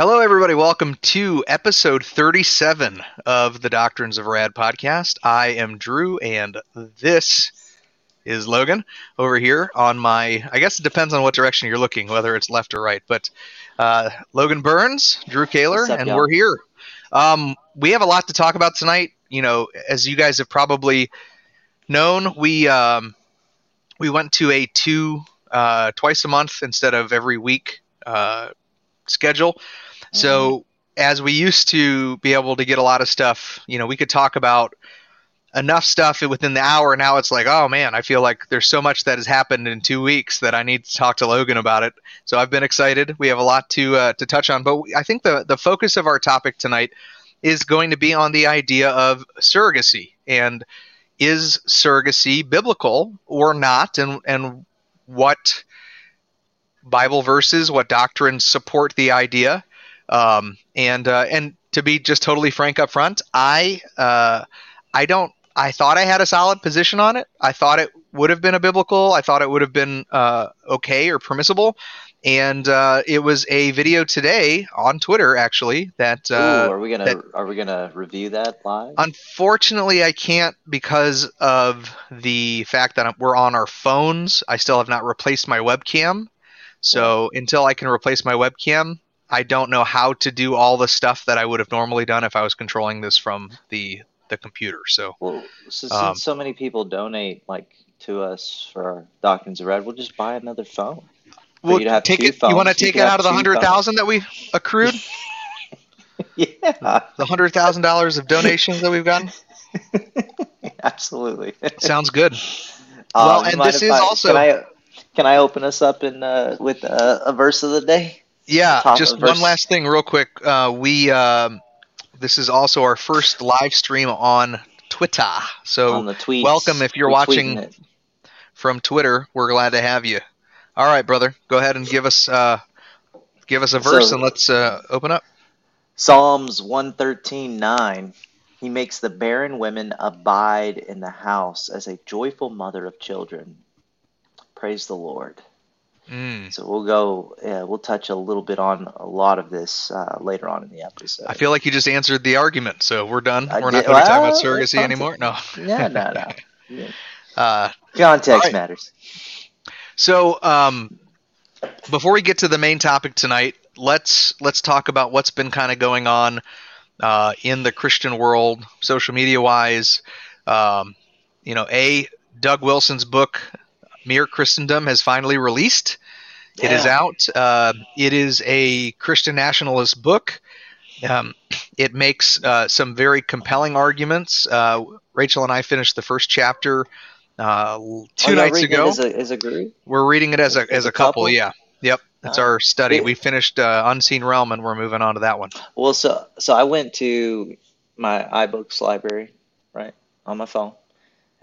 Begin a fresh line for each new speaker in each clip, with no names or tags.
Hello, everybody. Welcome to episode 37 of the Doctrines of Rad podcast. I am Drew, and this is Logan over here on my. I guess it depends on what direction you're looking, whether it's left or right. But uh, Logan Burns, Drew
Koehler, up,
and
y'all?
we're here. Um, we have a lot to talk about tonight. You know, as you guys have probably known, we um, we went to a two uh, twice a month instead of every week uh, schedule. So as we used to be able to get a lot of stuff, you know, we could talk about enough stuff within the hour. Now it's like, oh man, I feel like there's so much that has happened in two weeks that I need to talk to Logan about it. So I've been excited. We have a lot to uh, to touch on, but I think the the focus of our topic tonight is going to be on the idea of surrogacy and is surrogacy biblical or not, and and what Bible verses, what doctrines support the idea, um, and uh, and to be just totally frank up front, I uh, I don't. I thought I had a solid position on it. I thought it would have been a biblical. I thought it would have been uh, okay or permissible. And uh, it was a video today on Twitter, actually, that
Ooh,
uh,
are we gonna
that-
are we gonna review that live?
Unfortunately, I can't because of the fact that we're on our phones. I still have not replaced my webcam. So until I can replace my webcam, I don't know how to do all the stuff that I would have normally done if I was controlling this from the the computer. So
well, so since
um,
so many people donate like to us for our Doctrines of Red, we'll just buy another phone.
we'll
you'd have
take
two
it. You want to take it out of the
two
hundred thousand that we accrued?
yeah,
the hundred thousand dollars of donations that we've gotten.
absolutely.
Sounds good.
Uh,
Well, and this is
I-
also-
Can I can I open us up in uh, with uh, a verse of the day?
Yeah, just one last thing, real quick. Uh, we um, this is also our first live stream on Twitter. So
on tweets.
welcome if you're watching from Twitter. We're glad to have you. All right, brother, go ahead and give us uh, give us a verse
So-
and let's uh, open up.
Psalms one thirteen nine. He makes the barren women abide in the house as a joyful mother of children. Praise the Lord.
Mm.
So we'll go. Uh, we'll touch a little bit on a lot of this uh, later on in the episode.
I feel like you just answered the argument, so we're done.
I
we're not
did-
going to talk about surrogacy anymore. No.
no, no, no. Yeah.
Uh,
Context
right.
matters.
So, um, before we get to the main topic tonight, let's let's talk about what's been kind of going on uh, in the Christian world, social media wise. Um, you know, a Doug Wilson's book, Mere Christendom, has finally released. It is out. Uh, it is a Christian nationalist book. Um, it makes uh, some very compelling arguments. Uh, Rachel and I finished the first chapter uh, two
Oh,
nights
reading
ago.
it as a, as a group.
We're reading it as a
As a
couple,
couple?
yeah. Yep. That's our study. We finished uh, Unseen Realm and we're moving on to that one.
Well, so so I went to my iBooks library, right, on my phone,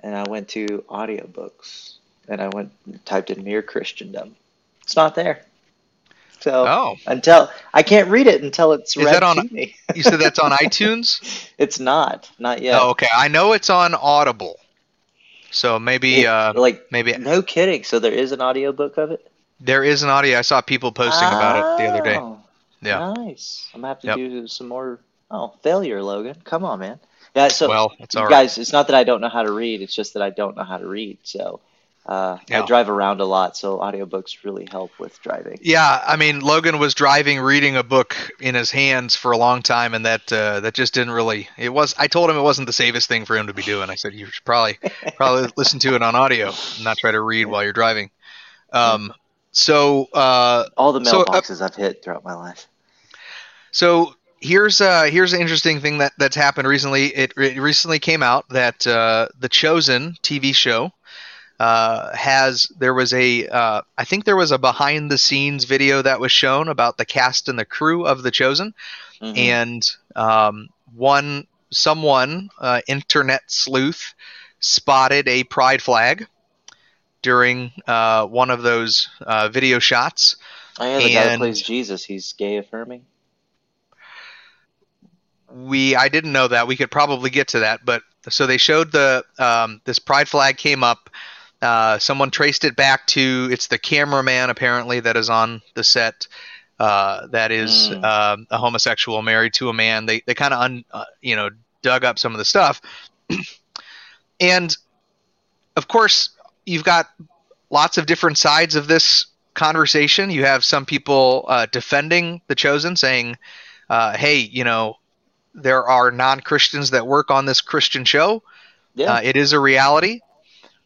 and I went to audiobooks, and I went and typed in Mere Christendom. It's not there. So
Oh,
until I can't read it until it's
Is
read
on-
to me.
you said that's on iTunes?
It's not, not yet.
Oh, okay. I know it's on Audible. So maybe
It-
uh,
like
maybe
no kidding. So there is an audiobook of it.
there is an audio. I saw people posting about it the other day.
Oh,
Yeah.
Nice. I'm gonna have to
Yep.
do some more. Oh, failure, Logan. Come on, man. Yeah. So
well, it's all right.
guys, it's not that I don't know how to read. It's just that I don't know how to read. So uh,
Yeah.
I drive around a lot, so audiobooks really help with driving.
Yeah, I mean Logan was driving, reading a book in his hands for a long time, and that uh, that just didn't really. It was. I told him it wasn't the safest thing for him to be doing. I said you should probably probably listen to it on audio, and not try to read while you're driving. Um, so uh,
All the
So, uh,
mailboxes I've hit throughout my life.
So here's uh, here's an interesting thing that that's happened recently. It, it recently came out that uh, the Chosen TV show uh, has there was a uh, I think there was a behind the scenes video that was shown about the cast and the crew of the Chosen,
Mhm.
and um, one someone uh, internet sleuth spotted a pride flag during uh, one of those uh, video shots.
oh yeah, the guy that
and-
plays Jesus, he's gay affirming.
we I didn't know that. We could probably get to that, but so they showed the um, this pride flag came up. Uh, someone traced it back to it's the cameraman apparently that is on the set uh, that is
Mm.
uh, a homosexual married to a man. They they kind of un, uh, you know dug up some of the stuff, and of course you've got lots of different sides of this conversation. You have some people uh, defending the chosen, saying, uh, "Hey, you know, there are non Christians that work on this Christian show.
Yeah.
Uh, it is a reality."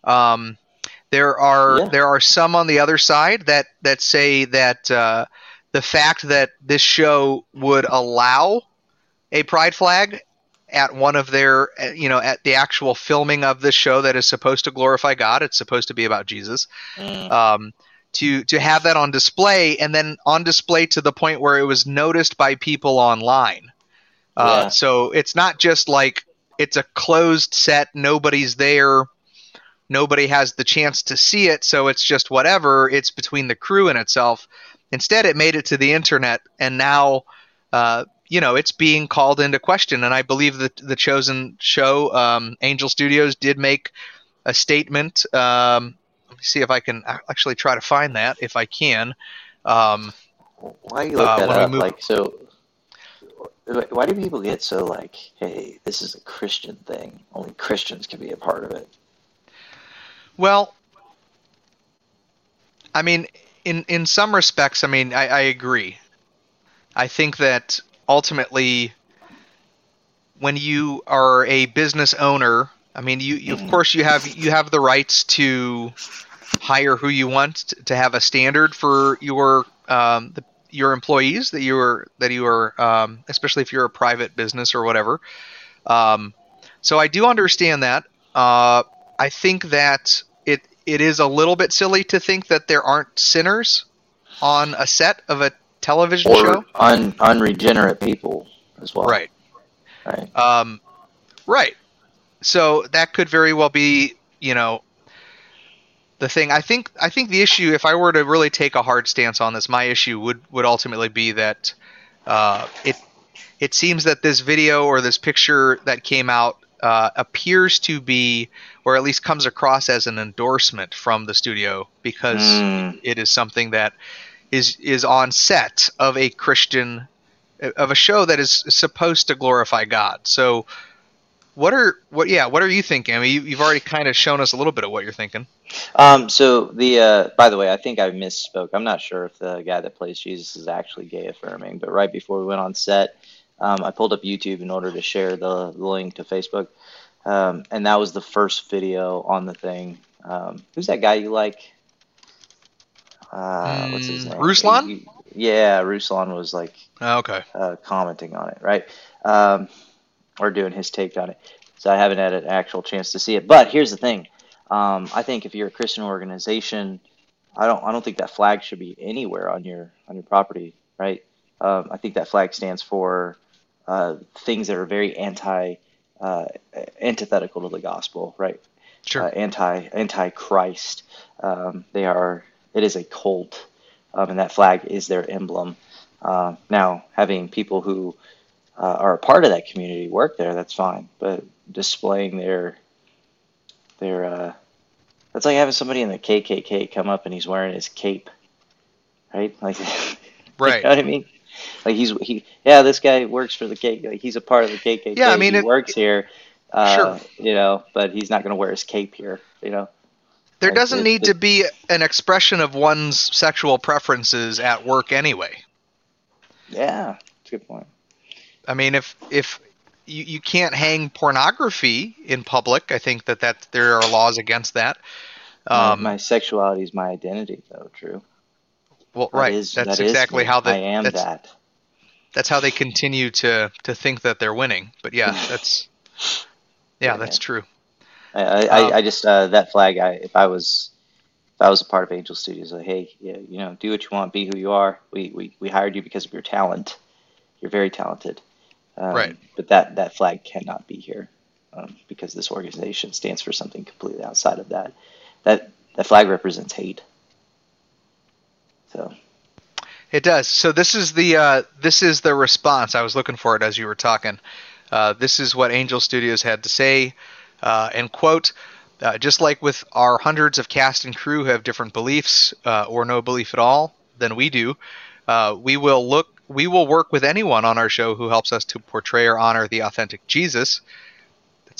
Um, there are
Yeah.
there are some on the other side that that say that uh, the fact that this show would allow a pride flag at one of their uh, you know at the actual filming of this show that is supposed to glorify God. It's supposed to be about Jesus
Mm.
um, to to have that on display and then on display to the point where it was noticed by people online. Uh,
Yeah.
So it's not just like it's a closed set, nobody's there, nobody has the chance to see it, so it's just whatever. It's between the crew and itself. Instead, it made it to the internet, and now. Uh, you know, it's being called into question, and I believe that the chosen show, um, Angel Studios, did make a statement. Um, let me see if I can actually try to find that if I can. Um,
Why you look
uh,
that up?
move-
Like so. Why do people get so like, hey, this is a Christian thing? Only Christians can be a part of it.
Well, I mean, in in some respects, I mean, I, I agree. I think that ultimately, when you are a business owner, I mean, you, you of course you have you have the rights to hire who you want to have a standard for your um, the, your employees that you are that you are um, especially if you're a private business or whatever. Um, so I do understand that. Uh, I think that it is a little bit silly to think that there aren't sinners on a set of a television
Or
show.
un, unregenerate people as well.
Right.
Right.
Um, right. So that could very well be, you know, the thing. I think. I think the issue, if I were to really take a hard stance on this, my issue would would ultimately be that uh, it it seems that this video or this picture that came out uh, appears to be, or at least comes across as an endorsement from the studio because
Mm.
it is something that is is on set of a Christian of a show that is supposed to glorify God. So what are what yeah, what are you thinking? I mean, you, you've already kind of shown us a little bit of what you're thinking.
Um, so the uh, by the way, I think I misspoke. I'm not sure if the guy that plays Jesus is actually gay affirming, but right before we went on set, um, I pulled up YouTube in order to share the, link to Facebook, um, and that was the first video on the thing. Um, who's that guy you like? Uh, what's his
Mm,
name?
Ruslan?
Yeah, Ruslan was like
Oh, okay.
uh, commenting on it, right? Um, or doing his take on it. So I haven't had an actual chance to see it. But here's the thing: um, I think if you're a Christian organization, I don't I don't think that flag should be anywhere on your on your property, right? Um, I think that flag stands for uh, things that are very anti uh, antithetical to the gospel, right?
Sure.
uh, anti anti Christ. Um, they are. It is a cult, um, and that flag is their emblem. Uh, now, having people who uh, are a part of that community work there, that's fine. But displaying their their uh, that's like having somebody in the KKK come up and he's wearing his cape, right? Like,
Right.
You know what I mean? Like he's he yeah, this guy works for the KKK. Like he's a part of the KKK.
Yeah, I mean,
he
it-
works here. Uh,
Sure.
You know, but he's not going to wear his cape here. You know.
There
Like,
doesn't
it-
need
it-
to be an expression of one's sexual preferences at work anyway.
Yeah, that's a good point.
I mean, if if you, you can't hang pornography in public, I think that that there are laws against that.
My-
Um,
my, sexuality is my identity, though. True.
Well,
That
right.
is-
that's
that
exactly how they.
I am
that's,
that.
that's how they continue to to think that they're winning. But yeah, that's yeah,
Yeah,
that's true.
I, I,
Um,
I just uh, that flag. I if I was if I was a part of Angel Studios, like, hey, yeah, you know, do what you want, be who you are. We we, we hired you because of your talent. You're very talented. Um,
Right.
But that that flag cannot be here um, because this organization stands for something completely outside of that. That that flag represents hate. So
It does. So this is the uh, this is the response. I was looking for it as you were talking. Uh, this is what Angel Studios had to say, uh, and quote. Uh, just like with our hundreds of cast and crew who have different beliefs uh, or no belief at all than we do, Uh, we will look. We will work with anyone on our show who helps us to portray or honor the authentic Jesus.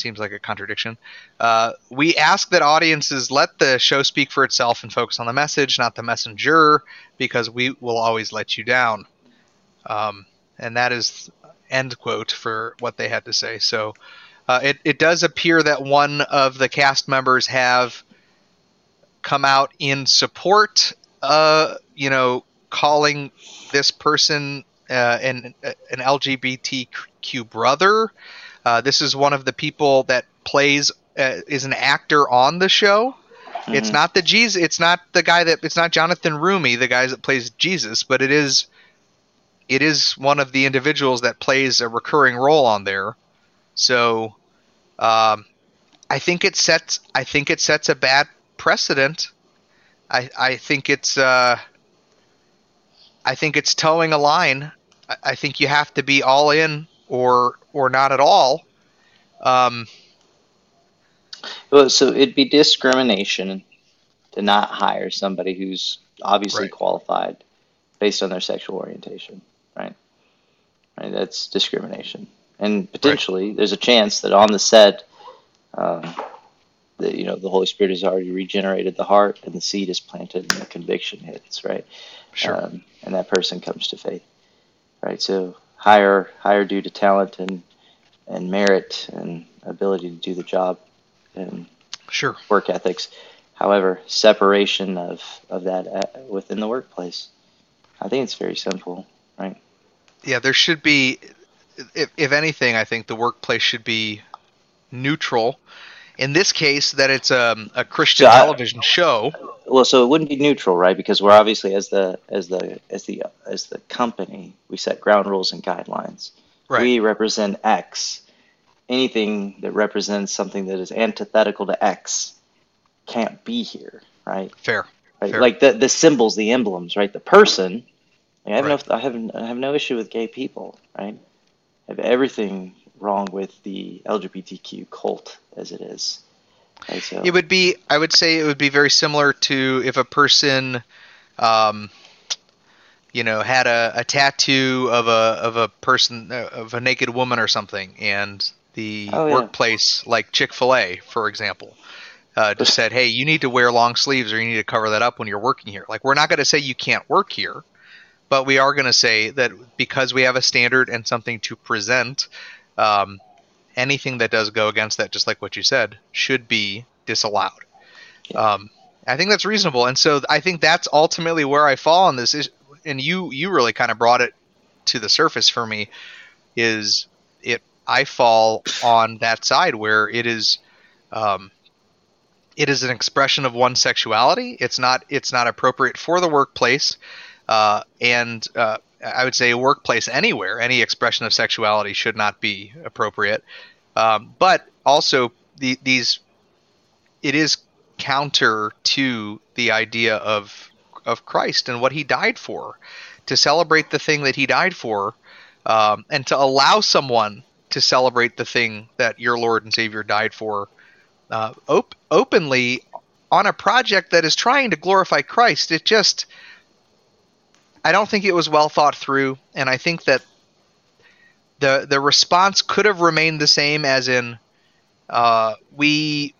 Seems like a contradiction. Uh, we ask that audiences let the show speak for itself and focus on the message, not the messenger, because we will always let you down. Um, and that is end quote for what they had to say. So uh, it, it does appear that one of the cast members have come out in support, uh, you know, calling this person uh, an, an LGBTQ brother. Uh, this is one of the people that plays, uh, is an actor on the show. Mm-hmm. It's not the Jesus. It's not the guy that. It's not Jonathan Roumie, the guy that plays Jesus, but it is it is one of the individuals that plays a recurring role on there. So um, I think it sets I think it sets a bad precedent. I I think it's uh, I think it's towing a line. I, I, think you have to be all in or or not at all. Um,
well, so it'd be discrimination to not hire somebody who's obviously right. qualified based on their sexual orientation right? Right, that's discrimination, and potentially right. there's a chance that on the set, uh, that you know the Holy Spirit has already regenerated the heart, and the seed is planted, and the conviction hits, right?
Sure. Um,
and that person comes to faith, right? So higher, higher due to talent and and merit and ability to do the job, and
sure
work ethics. However, separation of of that uh, within the workplace. I think it's very simple right?
Yeah, there should be, if, if anything, I think the workplace should be neutral. In this case, that it's a, um, a Christian so television I, show.
Well, so it wouldn't be neutral, right? Because we're obviously as the as the as the as the company, we set ground rules and guidelines. Right. We represent X. Anything that represents something that is antithetical to X can't be here, right?
Fair.
Right?
Fair.
Like the the symbols, the emblems, right? The person I have right. no, I have, I have no issue with gay people, right? I have everything wrong with the LGBTQ cult as it is.
Right, so. It would be, I would say, it would be very similar to if a person, um, you know, had a, a tattoo of a of a person of a naked woman or something, and the oh, yeah. workplace, like Chick Fil A, for example, uh, just said, "Hey, you need to wear long sleeves, or you need to cover that up when you're working here." Like, we're not going to say you can't work here but we are going to say that because we have a standard and something to present, um, anything that does go against that, just like what you said, should be disallowed. Um, I think that's reasonable, and so I think that's ultimately where I fall on this. Is, and you you really kind of brought it to the surface for me. Is it? I fall on that side where it is. Um, it is an expression of one's sexuality. It's not. It's not appropriate for the workplace. Uh, and uh, I would say workplace anywhere, any expression of sexuality should not be appropriate. Um, but also the, these, it is counter to the idea of of Christ and what He died for, to celebrate the thing that He died for, um, and to allow someone to celebrate the thing that your Lord and Savior died for, uh, op- openly on a project that is trying to glorify Christ. It just I don't think it was well thought through, and I think that the the response could have remained the same, as in uh, we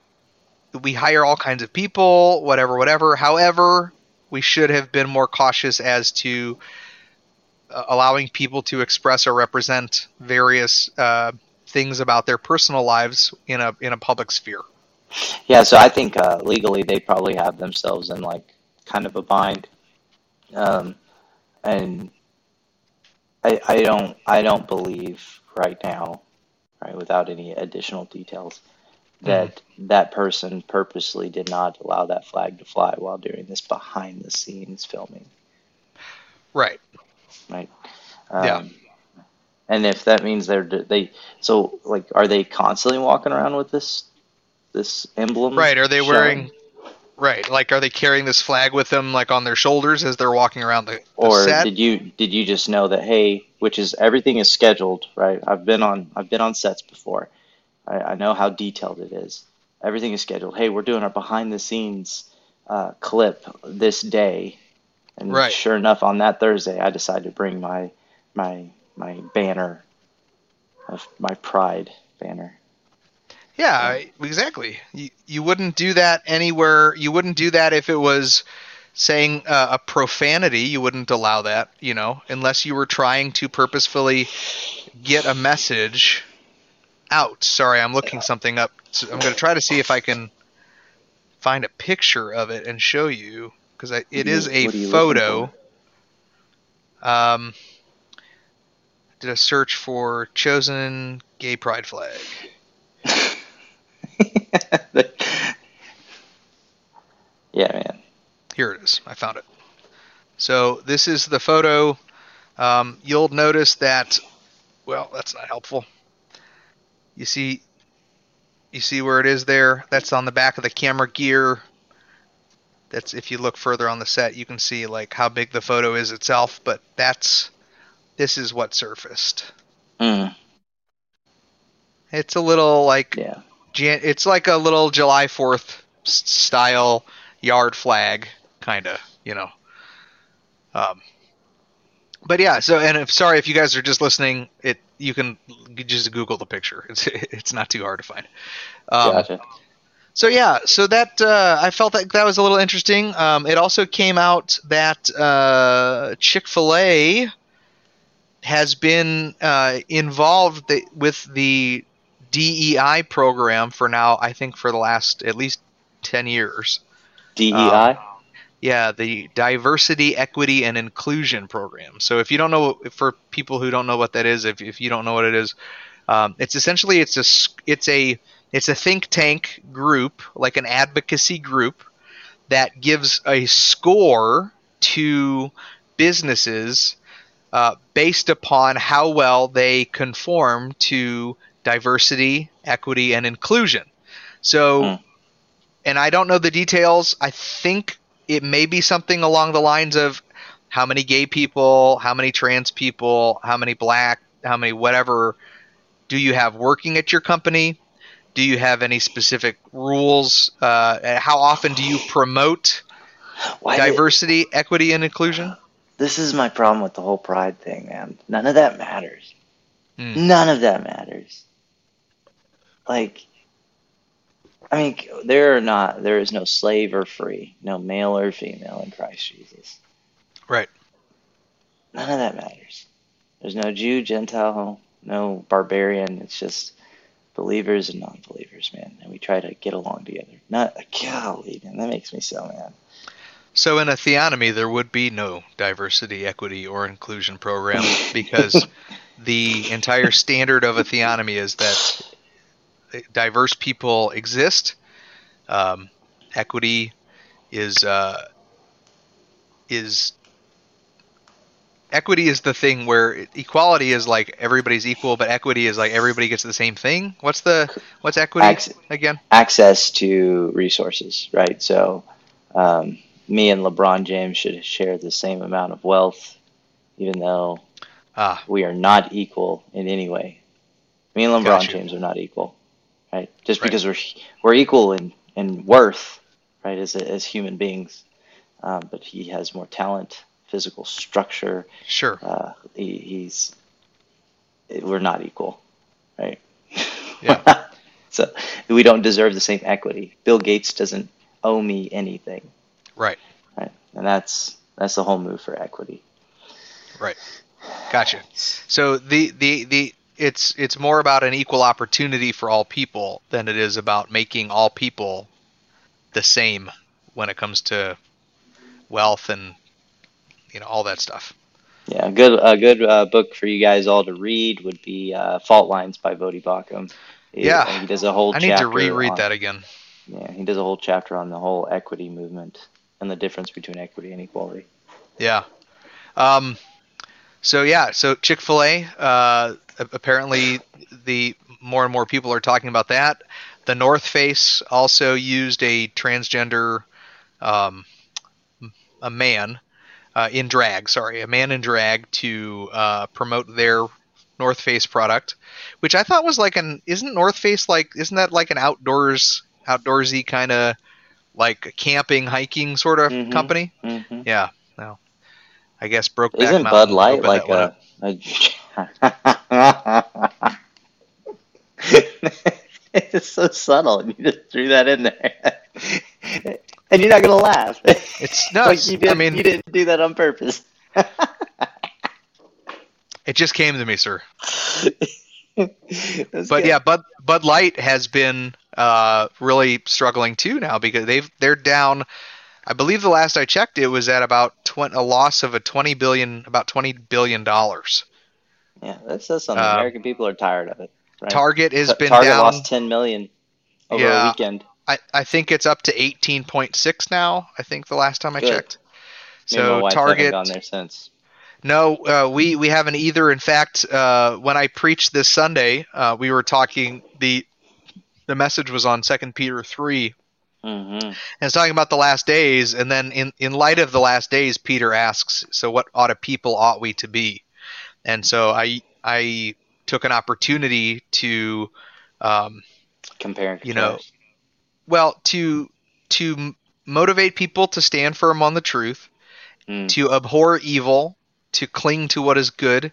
we hire all kinds of people, whatever, whatever. However, we should have been more cautious as to uh, allowing people to express or represent various uh, things about their personal lives in a in a public sphere.
Yeah, so I think uh, legally they probably have themselves in like kind of a bind. Um, and I, I don't I don't believe right now, right, without any additional details, that mm. that person purposely did not allow that flag to fly while doing this behind the scenes filming.
Right.
Right.
Um, yeah.
And if that means they're they so like are they constantly walking around with this this emblem?
Right. Are they showing? wearing Right. Like, are they carrying this flag with them, like on their shoulders as they're walking around the, the
or
set?
did you did you just know that hey, which is everything is scheduled, right? I've been on I've been on sets before. I, I know how detailed it is. Everything is scheduled. Hey, we're doing our behind the scenes uh, clip this day. And
Right.
sure enough, on that Thursday, I decided to bring my my my banner of my pride banner.
Yeah, exactly. You, you wouldn't do that anywhere. You wouldn't do that if it was saying uh, a profanity. You wouldn't allow that, you know, unless you were trying to purposefully get a message out. Sorry, I'm looking something up. So I'm going to try to see if I can find a picture of it and show you because it is a
what are you looking
photo. Um, did a search for chosen gay pride flag.
yeah, man.
Here it is. I found it. So this is the photo. Um, you'll notice that. Well, that's not helpful. You see, you see where it is there. That's on the back of the camera gear. That's if you look further on the set, you can see like how big the photo is itself. But that's this is what surfaced.
Mm,
It's a little like
yeah.
Jan- it's like a little July Fourth style yard flag, kind of, you know. Um, but yeah, so and if sorry if you guys are just listening, it you can just Google the picture. It's it's not too hard to find. Um,
gotcha.
so yeah, so that uh, I felt that that was a little interesting. Um, it also came out that uh, Chick Fil A has been uh, involved th- with the DEI program for now. I think for the last at least ten years.
DEI.
Yeah, the Diversity, Equity, and Inclusion Program. So if you don't know, for people who don't know what that is, if, if you don't know what it is, um, it's essentially it's a it's a it's a think tank group, like an advocacy group, that gives a score to businesses uh, based upon how well they conform to diversity, equity, and inclusion. So,
Hmm.
and I don't know the details. I think it may be something along the lines of how many gay people, how many trans people, how many black, how many whatever do you have working at your company? Do you have any specific rules? Uh, how often do you promote
Why did-
diversity, equity, and inclusion?
this is my problem with the whole pride thing, man. None of that matters.
Hmm.
None of that matters. Like, I mean, there are not, there is no slave or free, no male or female in Christ Jesus.
Right.
None of that matters. There's no Jew, Gentile, no barbarian. It's just believers and non-believers, man. And we try to get along together. Not, a golly, man, that makes me so mad.
So in a theonomy, there would be no diversity, equity, or inclusion program because the entire standard of a theonomy is that diverse people exist. Um, equity is uh, is equity is the thing where equality is like everybody's equal, but equity is like everybody gets the same thing. What's the what's equity again?
access to resources, right? So, um, me and LeBron James should share the same amount of wealth, even though
Ah,
we are not equal in any way. Me and LeBron James are not equal, right? Just
Right.
because we're we're equal in, in worth, right, as as human beings, um, but he has more talent, physical structure.
sure.
Uh, he, he's we're not equal, right?
Yeah.
so we don't deserve the same equity. Bill Gates doesn't owe me anything,
Right.
right? And that's that's the whole move for equity. Right.
Gotcha. So the the the it's it's more about an equal opportunity for all people than it is about making all people the same when it comes to wealth and you know all that stuff.
Yeah, a good a good uh, book for you guys all to read would be uh, Fault Lines by Voddie Baucham. He,
Yeah.
he does a whole.
I need to
chapter
reread
on-
that again.
Yeah, he does a whole chapter on the whole equity movement and the difference between equity and equality.
Yeah. Um. So yeah. So Chick Fil A. Uh. Apparently, the more and more people are talking about that. The North Face also used a transgender, um, a man, uh, in drag. Sorry, a man in drag to uh, promote their North Face product, which I thought was like an. Isn't North Face like? Isn't that like an outdoors, outdoorsy kind of like camping, hiking sort of
Mhm.
company?
hmm
Yeah. I guess broke.
Isn't Bud Light like a? a... it's so subtle. and You just threw that in there, and you're not gonna laugh.
It's no. like
you did, I mean, you didn't do that on purpose.
it just came to me, sir. but good. yeah, Bud Bud Light has been uh, really struggling too now because they've they're down. I believe the last I checked, it was at about 20, a loss of a twenty billion, about twenty billion dollars.
Yeah, that says something. Uh, American people are tired of it.
Right? Target has T- been
Target
down.
lost ten million over yeah, a weekend.
I, I think it's up to eighteen point six now. I think the last time I Good. checked.
So Target gone there since.
No, uh, we we haven't either. In fact, uh, when I preached this Sunday, uh, we were talking the the message was on Second Peter 3
mm-hmm. and
it's talking about the last days. And then in in light of the last days, Peter asks, "So what ought a people ought we to be?" And so I I took an opportunity to um,
compare,
you know, well to to motivate people to stand firm on the truth, mm. to abhor evil, to cling to what is good.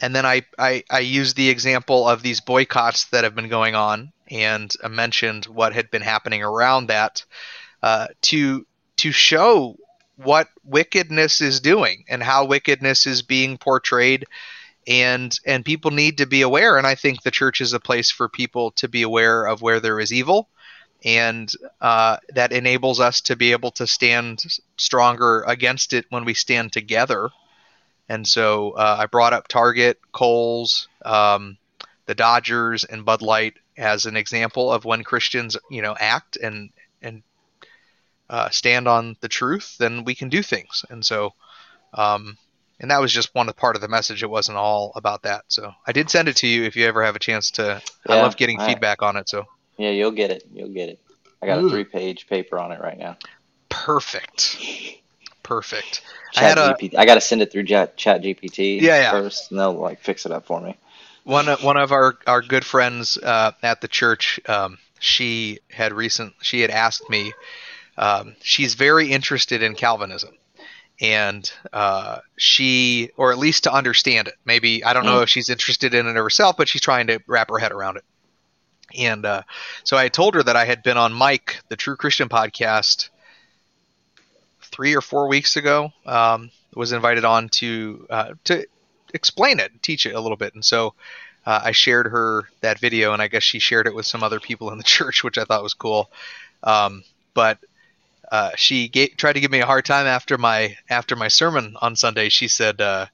And then I, I, I used the example of these boycotts that have been going on and mentioned what had been happening around that uh, to to show what wickedness is doing and how wickedness is being portrayed. And and people need to be aware and i think the church is a place for people to be aware of where there is evil. And uh, that enables us to be able to stand stronger against it when we stand together. And so uh, I brought up Target, Kohl's, um, the Dodgers, and Bud Light as an example of when Christians, you know, act and and uh, stand on the truth, then we can do things. And so, um, and that was just one part of the message. It wasn't all about that. So I did send it to you if you ever have a chance to. Yeah, I love getting I, feedback on it. So
yeah, you'll get it. You'll get it. I got Ooh. a three-page paper on it right now.
Perfect. Perfect.
Chat I, GPT. I got to send it through Chat, Chat GPT
yeah, yeah.
first, and they'll like fix it up for me.
One one of our our good friends uh, at the church, um, she had recent she had asked me. Um, she's very interested in Calvinism, and uh, she, or at least to understand it. Maybe I don't know mm. if she's interested in it herself, but she's trying to wrap her head around it. And uh, so I told her that I had been on Mike, the True Christian podcast, three or four weeks ago. Um, was invited on to uh, to explain it, and teach it a little bit, and so uh, I shared her that video, and I guess she shared it with some other people in the church, which I thought was cool. Um, but uh, she gave, tried to give me a hard time after my after my sermon on Sunday. She said uh,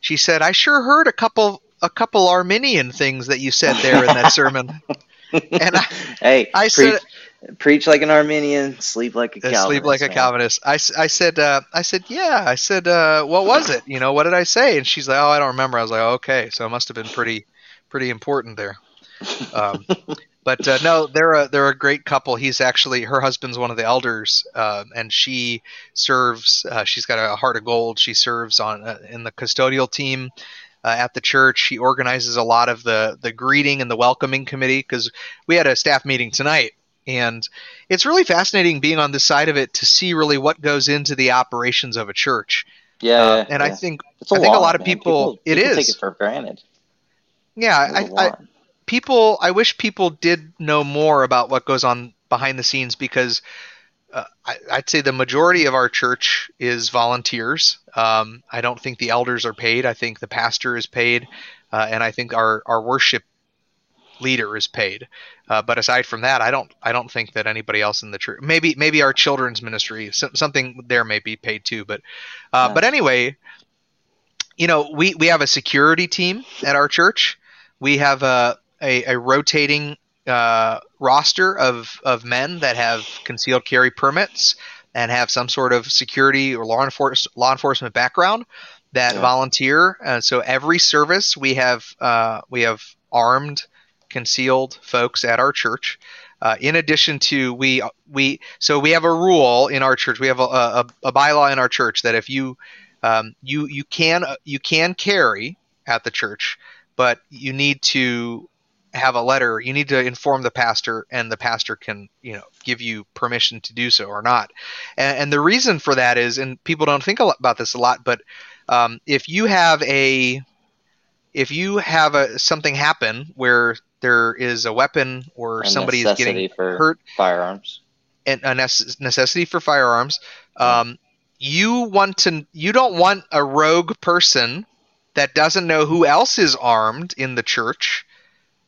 she said I sure heard a couple a couple Arminian things that you said there in that sermon.
and I, hey, I said preach like an Arminian, sleep like a Calvinist.
Sleep like man. a Calvinist. I, I said, uh, I said, yeah. I said, uh, what was it? You know, what did I say? And she's like, oh, I don't remember. I was like, oh, okay, so it must have been pretty, pretty important there. Um, but uh, no, they're a they're a great couple. He's actually her husband's one of the elders, uh, and she serves. Uh, she's got a heart of gold. She serves on uh, in the custodial team. Uh, at the church. She organizes a lot of the the greeting and the welcoming committee because we had a staff meeting tonight and it's really fascinating being on this side of it to see really what goes into the operations of a church.
Yeah, uh,
and
yeah.
I think I think lot, a lot of people, people it
people
is
take it for granted.
Yeah, I, I, people. I wish people did know more about what goes on behind the scenes because uh, I, would say the majority of our church is volunteers. Um, I don't think the elders are paid. I think the pastor is paid, uh, and I think our our worship leader is paid. Uh, but aside from that, I don't I don't think that anybody else in the church maybe maybe our children's ministry something there may be paid too. But uh, yeah. but anyway, you know we we have a security team at our church. We have a a, a rotating uh, roster of of men that have concealed carry permits and have some sort of security or law enforcement law enforcement background that yeah. volunteer. Uh, so every service we have uh, we have armed concealed folks at our church. Uh, in addition to we we so we have a rule in our church. We have a, a, a bylaw in our church that if you um, you you can you can carry at the church, but you need to have a letter. You need to inform the pastor, and the pastor can you know give you permission to do so or not. And, and the reason for that is, and people don't think about this a lot, but um, if you have a if you have a something happen where there is a weapon or
A
somebody is getting hurt
firearms.
and a nece- necessity for firearms. Um, you want to you don't want a rogue person that doesn't know who else is armed in the church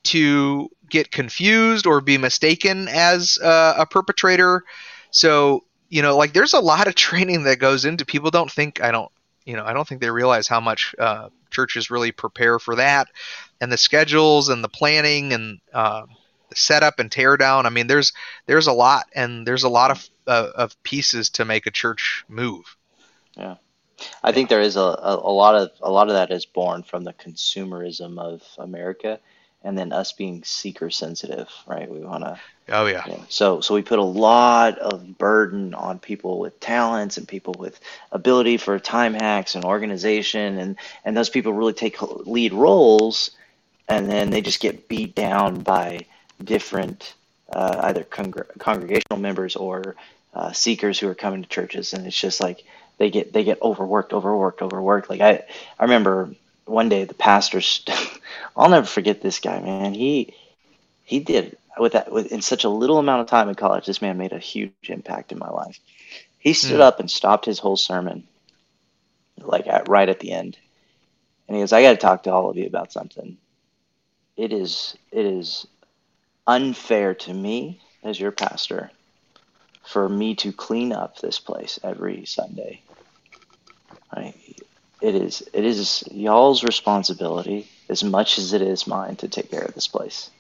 to get confused or be mistaken as uh, a perpetrator. So you know, like there's a lot of training that goes into. People don't think I don't you know I don't think they realize how much uh, churches really prepare for that and the schedules and the planning and uh, the setup and tear down. I mean, there's there's a lot and there's a lot of uh, of pieces to make a church move.
Yeah, I think there is a, a, a lot of a lot of that is born from the consumerism of America, and then us being seeker sensitive, right? We want to
Oh yeah,
Yeah. So so we put a lot of burden on people with talents and people with ability for time hacks and organization and and those people really take lead roles and then they just get beat down by different uh, either congr- congregational members or uh, seekers who are coming to churches and it's just like they get they get overworked overworked overworked. Like I I remember one day the pastor st- I'll never forget this guy man. He he did with that with in such a little amount of time in college this man made a huge impact in my life. He stood
Hmm.
up and stopped his whole sermon like at, right at the end. And he goes i got to talk to all of you about something. It is it is unfair to me as your pastor for me to clean up this place every sunday. Right? It is it is y'all's responsibility as much as it is mine to take care of this place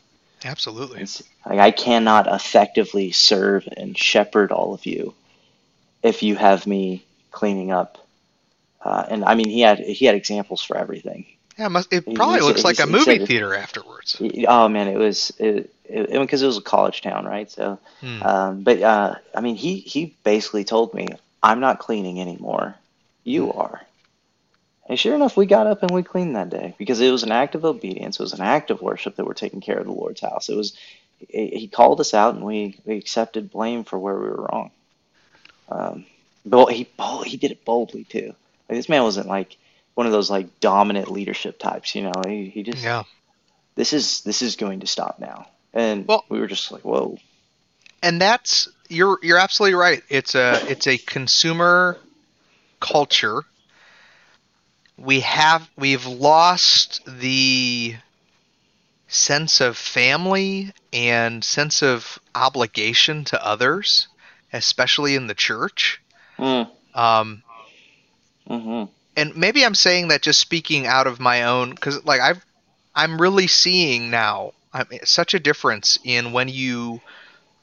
absolutely.
it's, like I cannot effectively serve and shepherd all of you if you have me cleaning up. Uh, and I mean, he had he had examples for everything.
Yeah, it must, it probably
he
looks
said-
like
he
a movie theater afterwards.
He- Oh man, it was it because it, was a college town, right? So,
Hmm.
um, but uh, I mean, he he basically told me, "I'm not cleaning anymore. You are." And sure enough, we got up and we cleaned that day because it was an act of obedience. It was an act of worship that we're taking care of the Lord's house. It was he called us out and we, we accepted blame for where we were wrong. Um, but he he did it boldly too. Like this man wasn't like one of those like dominant leadership types, you know. He he just
Yeah,
this is this is going to stop now. And
Well-
we were just like, whoa.
and that's you're you're absolutely right. It's a it's a consumer culture. We have we've lost the sense of family and sense of obligation to others, especially in the church.
Mm,
Um,
hmm
and maybe I'm saying that just speaking out of my own because like I've I'm really seeing now I'm, such a difference in when you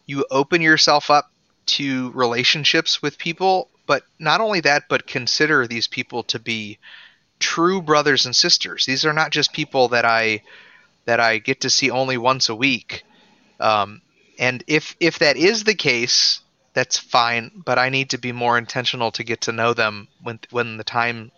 you open yourself up to relationships with people, but not only that, but consider these people to be true brothers and sisters. These are not just people that I that I get to see only once a week. Um, and if if that is the case, that's fine. But I need to be more intentional to get to know them when when the time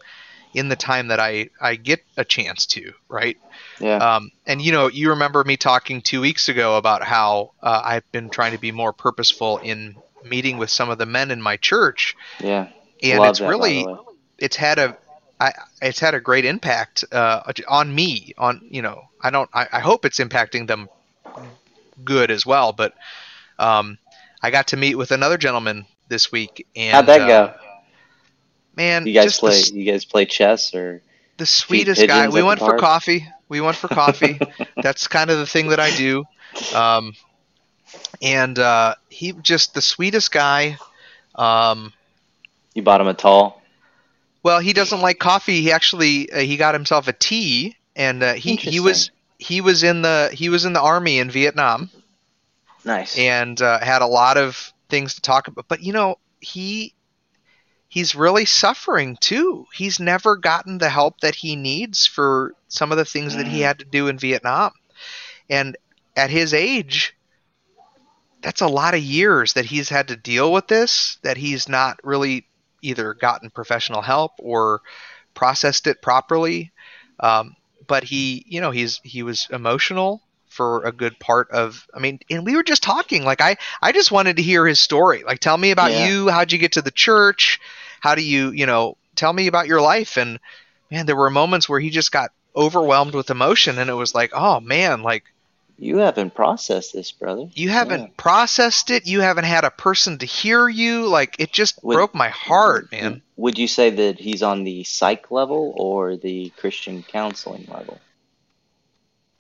in the time that I I get a chance to, right?
Yeah.
Um, and you know, you remember me talking two weeks ago about how uh, I've been trying to be more purposeful in meeting with some of the men in my church,
yeah.
and
Love
it's
that,
really it's had a I, it's had a great impact uh, on me. On you know, I don't. I, I hope it's impacting them good as well. But um, I got to meet with another gentleman this week, and
How'd that
uh,
go?
Man,
You guys play
the,
you guys play chess or
the sweetest guy. We went for coffee. We went for coffee. That's kind of the thing that I do. Um, and uh, he just the sweetest guy. Um,
you bought him a tall?
Well, he doesn't like coffee. He actually uh, he got himself a tea, and uh, he he was he was in the he was in the army in Vietnam,
Nice.
and uh, had a lot of things to talk about. But you know, he he's really suffering too. He's never gotten the help that he needs for some of the things that he
Mm.
had to do in Vietnam. And at his age, that's a lot of years that he's had to deal with this, that he's not really either gotten professional help or processed it properly. Um, but he, you know, he's he was emotional for a good part of I mean, and we were just talking like I I just wanted to hear his story. Like tell me about
Yeah.
you, how'd you get to the church? How do you, you know, tell me about your life and man there were moments where he just got overwhelmed with emotion and it was like oh man like
You haven't processed this, brother.
you haven't
Yeah.
processed it you haven't had a person to hear you like it just
Would-
broke my heart man
Would you say that he's on the psych level or the Christian counseling level?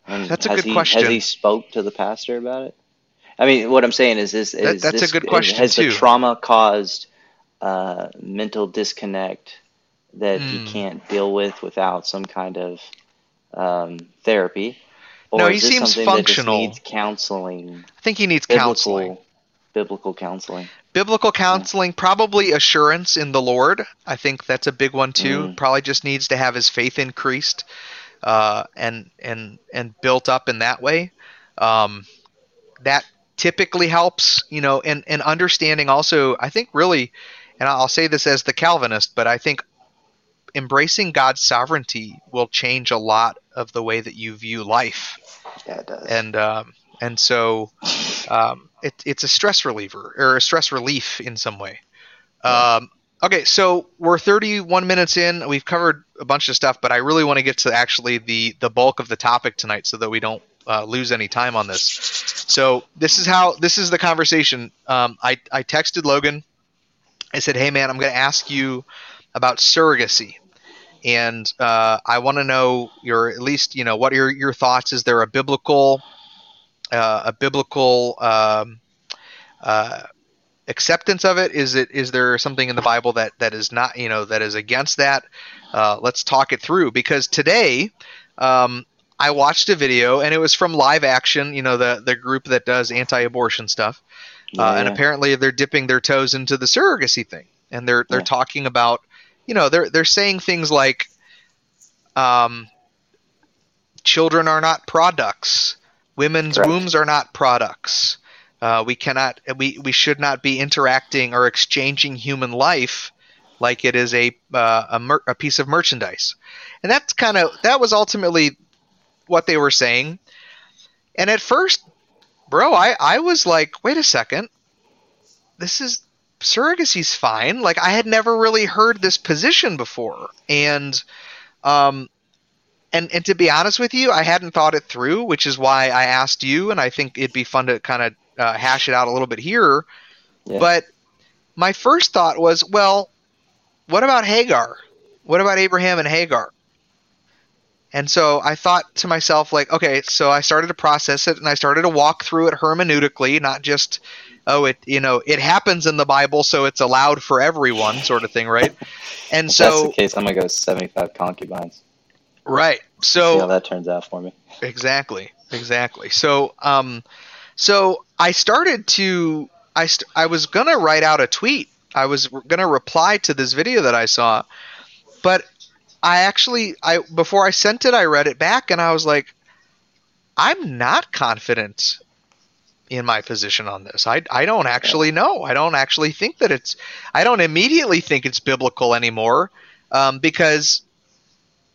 And
That's a good
he,
question.
Has he spoke to the pastor about it? I mean, what I'm saying is, is,
That-
is
that's a good question,
Has
too.
the trauma caused uh, mental disconnect that he
Hmm.
can't deal with without some kind of um, therapy? Or
No, he seems functional.
Needs counseling,
i think he needs
biblical,
counseling
biblical counseling.
biblical counseling probably assurance in the lord i think that's a big one too
Mm.
probably just needs to have his faith increased uh, and and and built up in that way um, that typically helps you know and and understanding also i think really and i'll say this as the calvinist but i think embracing god's sovereignty will change a lot of the way that you view life
Yeah, it does.
and um, and so um, it, it's a stress reliever or a stress relief in some way. Um, okay, so we're 31 minutes in. We've covered a bunch of stuff, but I really want to get to actually the the bulk of the topic tonight, so that we don't uh, lose any time on this. So this is how this is the conversation. Um, I I texted Logan. I said, "Hey man, I'm going to ask you about surrogacy." And uh, I want to know your at least you know what are your your thoughts? Is there a biblical uh, a biblical um, uh, acceptance of it? Is it is there something in the Bible that that is not you know that is against that? Uh, let's talk it through because today um, I watched a video and it was from Live Action, you know the the group that does anti-abortion stuff, uh, and apparently they're dipping their toes into the surrogacy thing, and they're they're
Yeah.
talking about you know they're they're saying things like um, children are not products. Women's
Correct.
wombs are not products. Uh, we cannot we, we should not be interacting or exchanging human life like it is a uh, a, mer- a piece of merchandise. And that's kind of that was ultimately what they were saying. And at first bro i i was like wait a second. This is surrogacy's fine. Like i had never really heard this position before. And um and and to be honest with you i hadn't thought it through which is why i asked you and i think it'd be fun to kind of uh, hash it out a little bit here.
Yeah.
but my first thought was well what about hagar? What about abraham and hagar? And so I thought to myself, like, okay, so I started to process it and I started to walk through it hermeneutically, not just, oh, it, you know, it happens in the Bible, so it's allowed for everyone, sort of thing, right? And
If that's
so,
the case, I'm gonna go 75 concubines.
right.
So See how
So,
that turns out for me.
exactly, exactly. So, um, so I started to, I, st- I was going to write out a tweet. I was going to reply to this video that I saw, but I actually I before I sent it I read it back and I was like I'm not confident in my position on this. I I don't actually know. I don't actually think that it's I don't immediately think it's biblical anymore um, because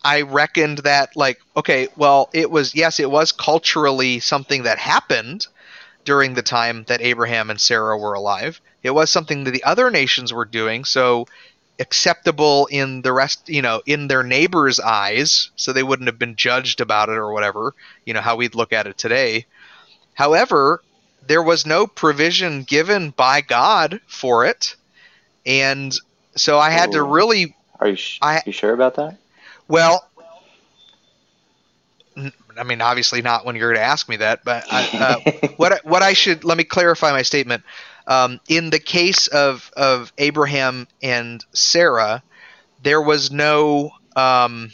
I reckoned that like okay, well it was yes it was culturally something that happened during the time that Abraham and Sarah were alive. It was something that the other nations were doing, so acceptable in the rest, you know, in their neighbors' eyes, so they wouldn't have been judged about it or whatever, you know, how we'd look at it today. However, there was no provision given by God for it. And so I had to really
Are you sh-
I-
you sure about that?
well, n- I mean, obviously not when you're going to ask me that, but I, uh, what I, what I should let me clarify my statement. Um, in the case of of Abraham and Sarah, there was no um,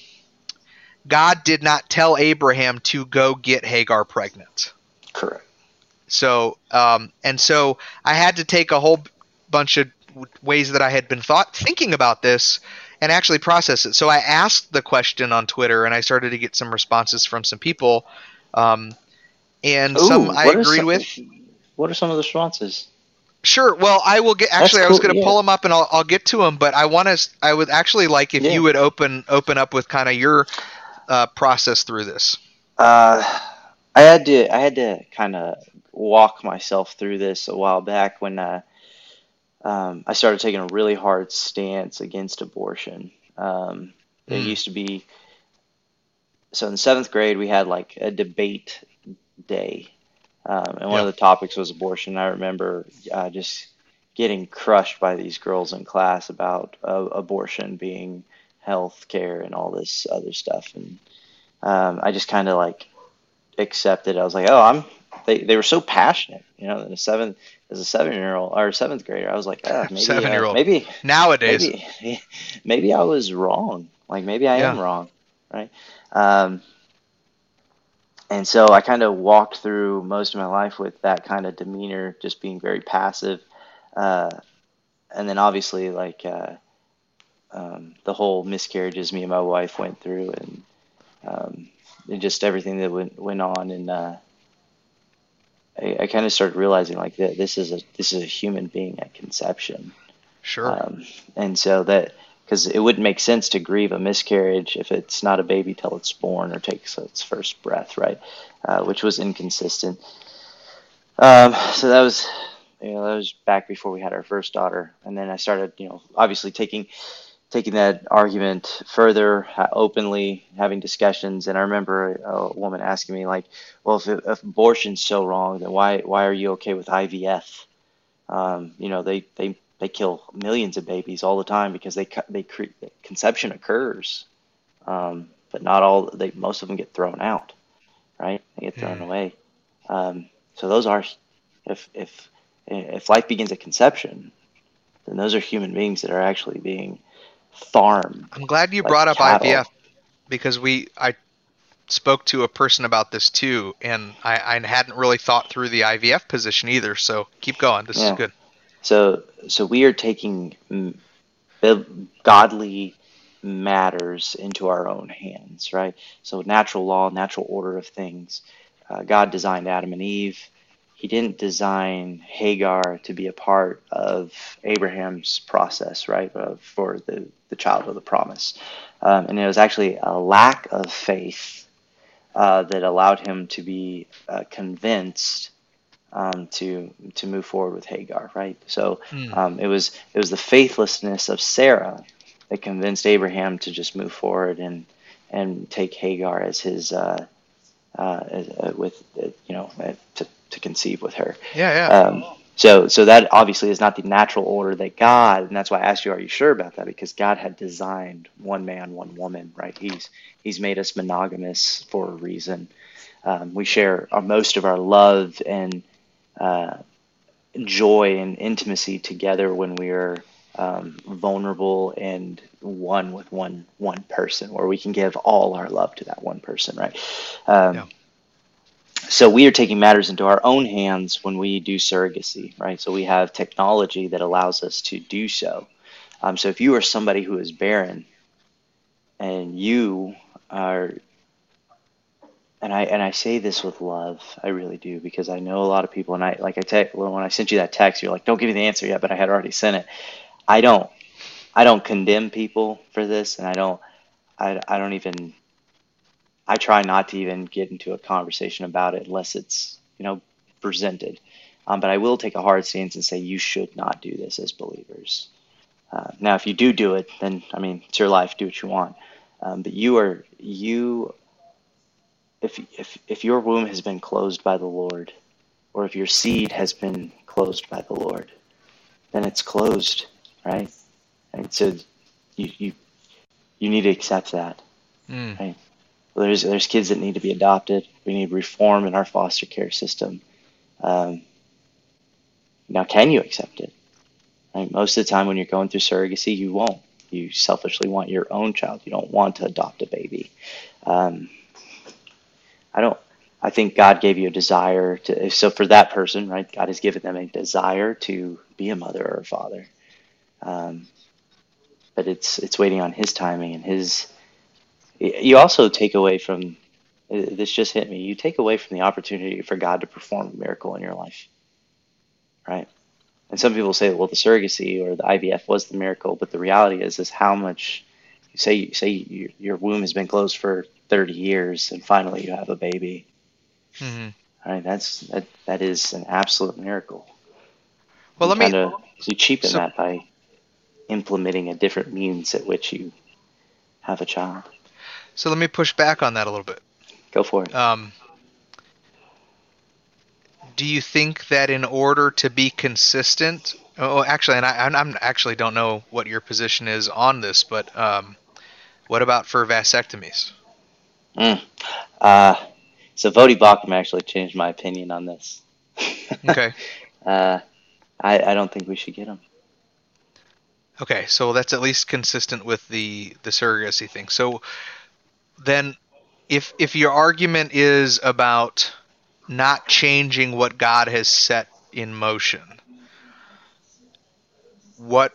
God did not tell Abraham to go get Hagar pregnant.
Correct.
So um, and so I had to take a whole bunch of ways that I had been thought thinking about this and actually process it. So I asked the question on Twitter and I started to get some responses from some people, um, and
Ooh,
some I agreed
some-
with.
What are some of the responses?
Sure. Well, I will get. Actually, I was going to
yeah.
pull them up and I'll, I'll get to them. But I want to. I would actually like if
Yeah.
you would open open up with kind of your uh, process through this.
Uh, I had to I had to kind of walk myself through this a while back when uh, um, I started taking a really hard stance against abortion. Um,
Mm.
used to be so in seventh grade we had like a debate day, um, and one
Yeah.
of the topics was abortion. I remember uh, just getting crushed by these girls in class about uh, abortion being health care and all this other stuff, and um, I just kind of like accepted. I was like, oh, I'm. They, they were so passionate, you know. In a seventh, as a seven year old or seventh grader, I was like, oh, maybe, uh,
Seven-year-old.
maybe
Nowadays,
maybe maybe I was wrong. Like maybe I am wrong, right? Um, and so I kind of walked through most of my life with that kind of demeanor, just being very passive. Uh, and then obviously, like uh, um, the whole miscarriages me and my wife went through, and, um, and just everything that went went on, and uh, I, I kind of started realizing like that this is a this is a human being at conception.
sure.
Um, and so that, because it wouldn't make sense to grieve a miscarriage if it's not a baby till it's born or takes its first breath, right? Uh, which was inconsistent. Um, so that was, you know, that was back before we had our first daughter, and then I started, you know, obviously taking taking that argument further openly, having discussions. And I remember a, woman asking me, like, "Well, if, if abortion's so wrong, then why why are you okay with IVF?" Um, you know, they, they they kill millions of babies all the time because they they cre- conception occurs, um, but not all. They most of them get thrown out, right? They get thrown
Hmm.
away. Um, so those are, if if if life begins at conception, then those are human beings that are actually being farmed.
I'm glad you
like
brought up
cattle.
IVF because we I spoke to a person about this too, and I, I hadn't really thought through the IVF position either. So keep going. This
Yeah.
is good.
So so we are taking godly matters into our own hands, right? So natural law, natural order of things. Uh, God designed Adam and Eve. He didn't design Hagar to be a part of Abraham's process, right, uh, for the, the child of the promise. Um, and it was actually a lack of faith uh, that allowed him to be uh, convinced um, to to move forward with Hagar, right? So
Hmm.
um, it was it was the faithlessness of Sarah that convinced Abraham to just move forward and and take Hagar as his uh, uh, uh, with uh, you know to to conceive with her.
Yeah, yeah.
Um, so so that obviously is not the natural order that God, and that's why I asked you, are you sure about that? Because God had designed one man, one woman, right? He's He's made us monogamous for a reason. Um, we share our, most of our love and uh, joy and intimacy together when we are um, vulnerable and one with one one person, where we can give all our love to that one person, right? Um,
Yeah.
So we are taking matters into our own hands when we do surrogacy, right? So we have technology that allows us to do so. Um, so if you are somebody who is barren, and you are and I and I say this with love, I really do, because I know a lot of people, and I like I te- when I sent you that text, you're like, "Don't give me the answer yet," but I had already sent it. I don't, I don't condemn people for this, and I don't, I, I don't even, I try not to even get into a conversation about it unless it's you know presented. Um, but I will take a hard stance and say you should not do this as believers. Uh, now, if you do do it, then I mean it's your life. Do what you want. Um, but you are you if if if your womb has been closed by the Lord, or if your seed has been closed by the Lord, then it's closed, right? And so you you you need to accept that.
Mm.
There's there's kids that need to be adopted. We need reform in our foster care system. Um, now, can you accept it? Right? Most of the time, when you're going through surrogacy, you won't. You selfishly want your own child. You don't want to adopt a baby. Um, I don't. I think God gave you a desire to. So for that person, right? God has given them a desire to be a mother or a father. Um, but it's it's waiting on His timing and His. You also take away from. This just hit me. You take away from the opportunity for God to perform a miracle in your life, right? And some people say, well, the surrogacy or the IVF was the miracle, but the reality is, is how much. Say, say your, your womb has been closed for 30 years, and finally you have a baby.
hmm
All right, that's that. That is an absolute miracle.
Well,
you
let me.
you cheapen
so-
that by implementing a different means at which you have a child.
So let me push back on that a little bit.
Go for it.
Um, do you think that in order to be consistent, oh, actually, and I, I'm actually don't know what your position is on this, but um, what about for vasectomies?
Mm. Uh, so Voddie Baucham actually changed my opinion on this.
Okay.
uh, I, I don't think we should get them.
Okay, so that's at least consistent with the the surrogacy thing. So then, if if your argument is about not changing what God has set in motion, what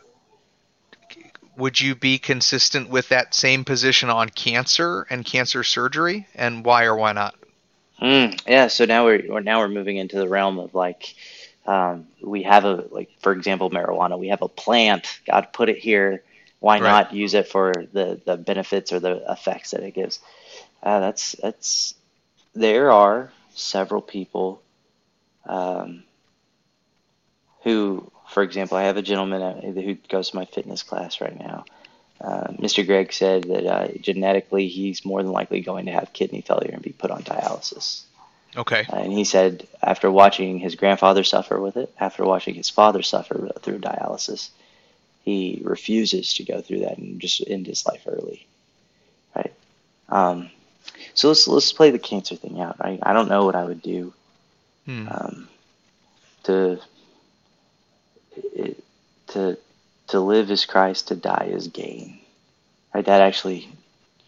would you be consistent with that same position on cancer and cancer surgery, and why or why not?
Mm, yeah, so now we're now we're moving into the realm of like um, we have a like for example marijuana. We have a plant. God put it here. Why right. not use it for the the benefits or the effects that it gives? Uh, that's that's there are several people um, who, for example, I have a gentleman who goes to my fitness class right now. Uh, Mr. Greg said that uh, genetically he's more than likely going to have kidney failure and be put on dialysis.
Okay.
Uh, and he said after watching his grandfather suffer with it, after watching his father suffer through dialysis, he refuses to go through that and just end his life early. Right. Um, so let's let's play the cancer thing out. I I don't know what I would do hmm. um, to to to live as Christ, to die as gain. Right? That actually,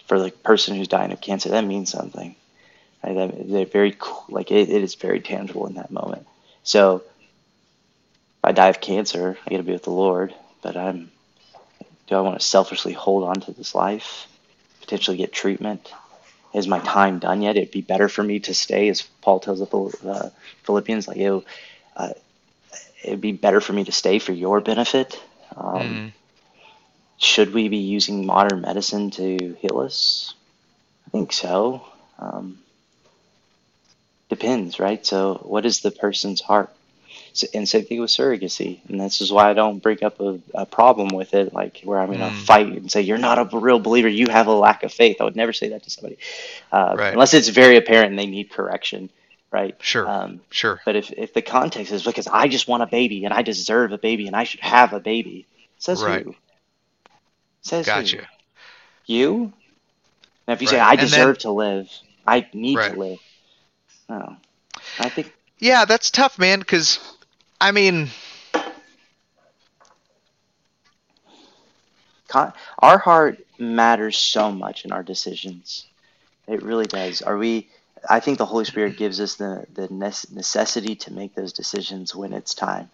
for the person who's dying of cancer, that means something. Right? That, they're very like it, it is very tangible in that moment. So, if I die of cancer, I get to be with the Lord. But I'm, do I want to selfishly hold on to this life, potentially get treatment? is my time done yet? It'd be better for me to stay, as Paul tells the uh, Philippians, like, it, uh, it'd be better for me to stay for your benefit. Um, mm. Should we be using modern medicine to heal us? I think so. Um, depends, right? So, what is the person's heart? And same thing with surrogacy. And this is why I don't bring up a, a problem with it, like where I'm going to mm. fight and say, you're not a real believer. You have a lack of faith. I would never say that to somebody uh, right. unless it's very apparent and they need correction. Right.
Sure. Um, sure.
But if, if the context is because I just want a baby and I deserve a baby and I should have a baby, says right. who? Says
gotcha.
who? You? Now, if you right. say I deserve then, to live, I need to live. No, I think.
Yeah, that's tough, man. Because I mean,
our heart matters so much in our decisions. It really does. Are we? I think the Holy Spirit gives us the the necessity to make those decisions when it's time.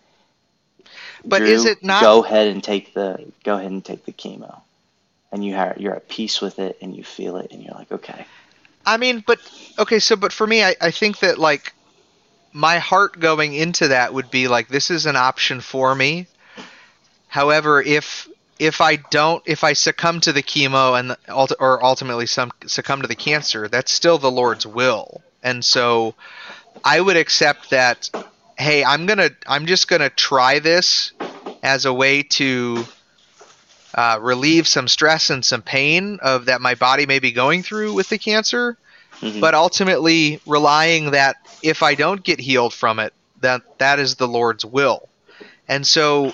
But Drew, is it not?
Go ahead and take the go ahead and take the chemo, and you have you're at peace with it, and you feel it, and you're like, okay.
I mean, but okay, so but for me, I, I think that like my heart going into that would be like this is an option for me. However, if if I don't, if I succumb to the chemo and or ultimately some succumb to the cancer, that's still the Lord's will. And so, I would accept that. Hey, I'm gonna, I'm just gonna try this as a way to uh, relieve some stress and some pain of that my body may be going through with the cancer mm-hmm. but ultimately relying that if I don't get healed from it, that that is the Lord's will. And so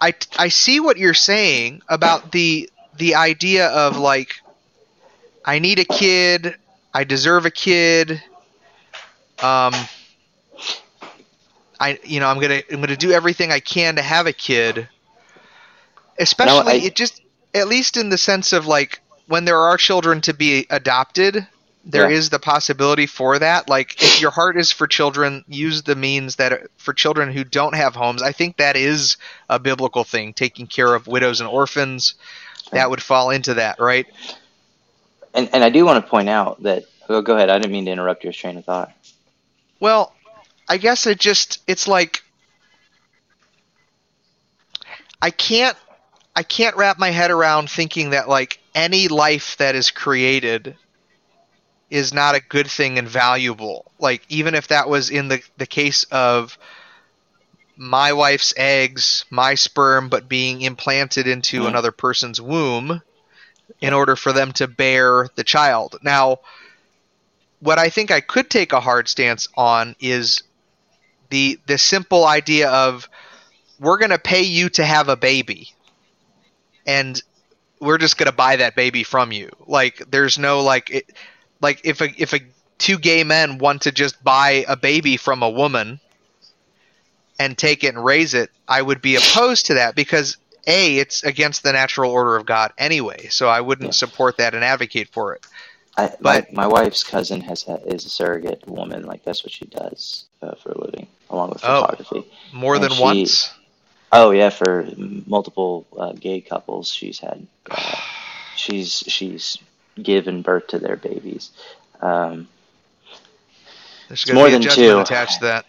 I I see what you're saying about the the idea of like I need a kid, I deserve a kid. Um I you know, I'm going to I'm to do everything I can to have a kid. Especially no, I, it just at least in the sense of like when there are children to be adopted, there yeah. is the possibility for that. Like if your heart is for children, use the means that are, for children who don't have homes. I think that is a biblical thing, taking care of widows and orphans. That would fall into that, right?
And and I do want to point out that oh, go ahead. I didn't mean to interrupt your train of thought.
Well, I guess it just it's like I can't I can't wrap my head around thinking that like any life that is created is not a good thing and valuable. Like even if that was in the the case of my wife's eggs, my sperm, but being implanted into
Mhm.
another person's womb in order for them to bear the child. Now, what I think I could take a hard stance on is the the simple idea of we're going to pay you to have a baby and we're just going to buy that baby from you. Like there's no like it, like if a if a two gay men want to just buy a baby from a woman and take it and raise it, I would be opposed to that because a it's against the natural order of God anyway. So I wouldn't
Yeah.
support that and advocate for it.
I,
But-
my, my wife's cousin has is a surrogate woman. Like that's what she does uh, for a living, along with photography.
Oh.
photography.
More
And
than
she-
once.
Oh yeah, for multiple uh, gay couples, she's had. Uh, she's she's given birth to their babies. Um,
There's
more than two.
attached to that.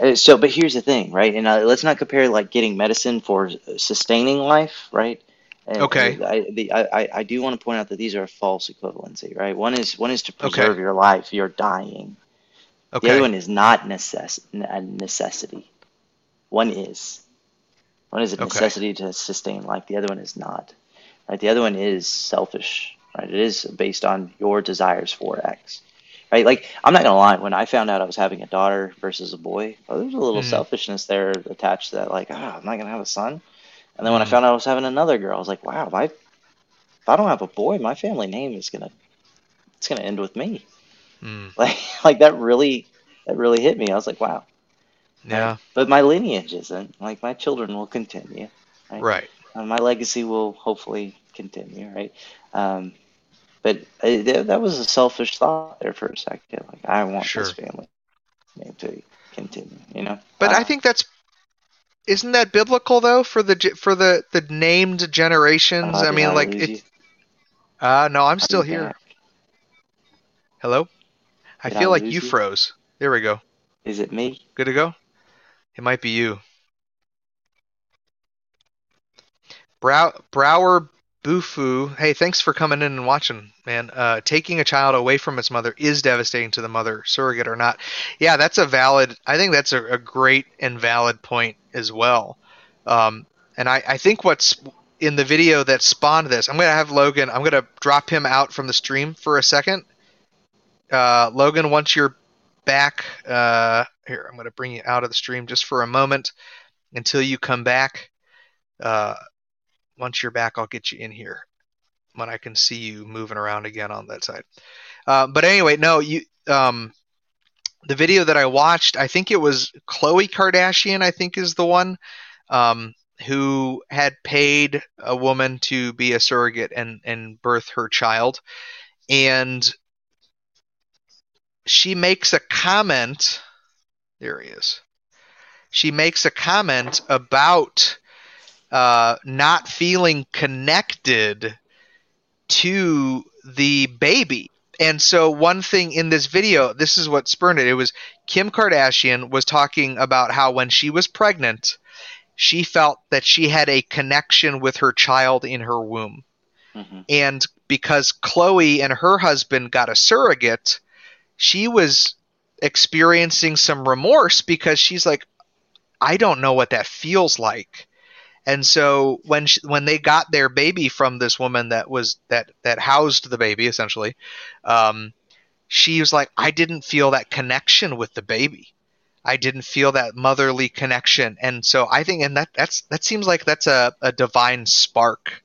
Uh, So, but here's the thing, right? And uh, let's not compare like getting medicine for sustaining life, right? And,
Okay.
I, the, I, I- do want to point out that these are a false equivalency, right? One is one is to
Okay.
preserve your life, you're dying.
Okay.
The other one is not necess- a necessity. One is. One is a
Okay.
necessity to sustain life. The other one is not. Right? The other one is selfish. Right? It is based on your desires for X. Right? Like I'm not gonna lie. When I found out I was having a daughter versus a boy, well, there was a little
Mhm.
selfishness there attached to that. Like, ah, I'm not gonna have a son. And then when I
Mhm.
found out I was having another girl, I was like, wow, my if I don't have a boy, my family name is gonna it's gonna end with me.
Mm,
Like like that really that really hit me. I was like, wow.
Yeah.
But my lineage isn't. Like my children will continue. Right.
Right.
Uh, my legacy will hopefully continue. Right. Um, but that, that was a selfish thought there for a second. Like I want
Sure.
this family name to continue. You know.
But I
Uh,
think that's isn't that biblical though for the for the the named generations?
uh,
I mean, like it.
you?
Uh, no, I'm still
you
here.
back?
Hello. I
Did I
feel like you
you?
froze. There we go.
Is it me?
Good to go. It might be you. Brow Brower Bufu. Hey, thanks for coming in and watching, man. Uh, taking a child away from its mother is devastating to the mother, surrogate or not. Yeah, that's a valid. I think that's a, a great and valid point as well. Um, and I, I think what's in the video that spawned this. I'm gonna have Logan. I'm gonna drop him out from the stream for a second. Uh, Logan, once you're back, uh, here I'm gonna bring you out of the stream just for a moment until you come back. Uh, once you're back, I'll get you in here when I can see you moving around again on that side. Uh, but anyway, no, you. Um, the video that I watched, I think it was Khloe Kardashian. I think is the one. Um, who had paid a woman to be a surrogate and, and birth her child. And she makes a comment. There he is. She makes a comment about uh, not feeling connected to the baby. And so, one thing in this video, this is what spurned it. It was Kim Kardashian was talking about how when she was pregnant, she felt that she had a connection with her child in her womb.
hmm
And because Khloe and her husband got a surrogate, she was experiencing some remorse because she's like, I don't know what that feels like. And so when she, when they got their baby from this woman that was that that housed the baby essentially, um, she was like, I didn't feel that connection with the baby. I didn't feel that motherly connection, and so I think, and that that's that seems like that's a, a divine spark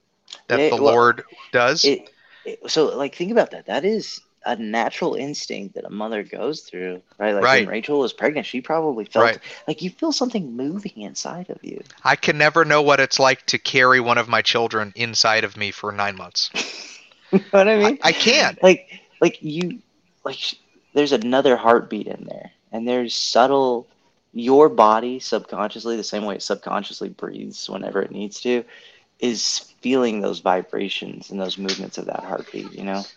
that
Yeah,
the
well,
Lord does.
It, it, so like think about that. That is a natural instinct that a mother goes through, right? Like
Right.
when Rachel was pregnant, she probably felt
Right.
like you feel something moving inside of you.
I can never know what it's like to carry one of my children inside of me for nine months.
you know what I mean?
I can't.
Like like you like there's another heartbeat in there, and there's subtle. Your body subconsciously, the same way it subconsciously breathes whenever it needs to, is feeling those vibrations and those movements of that heartbeat. You know.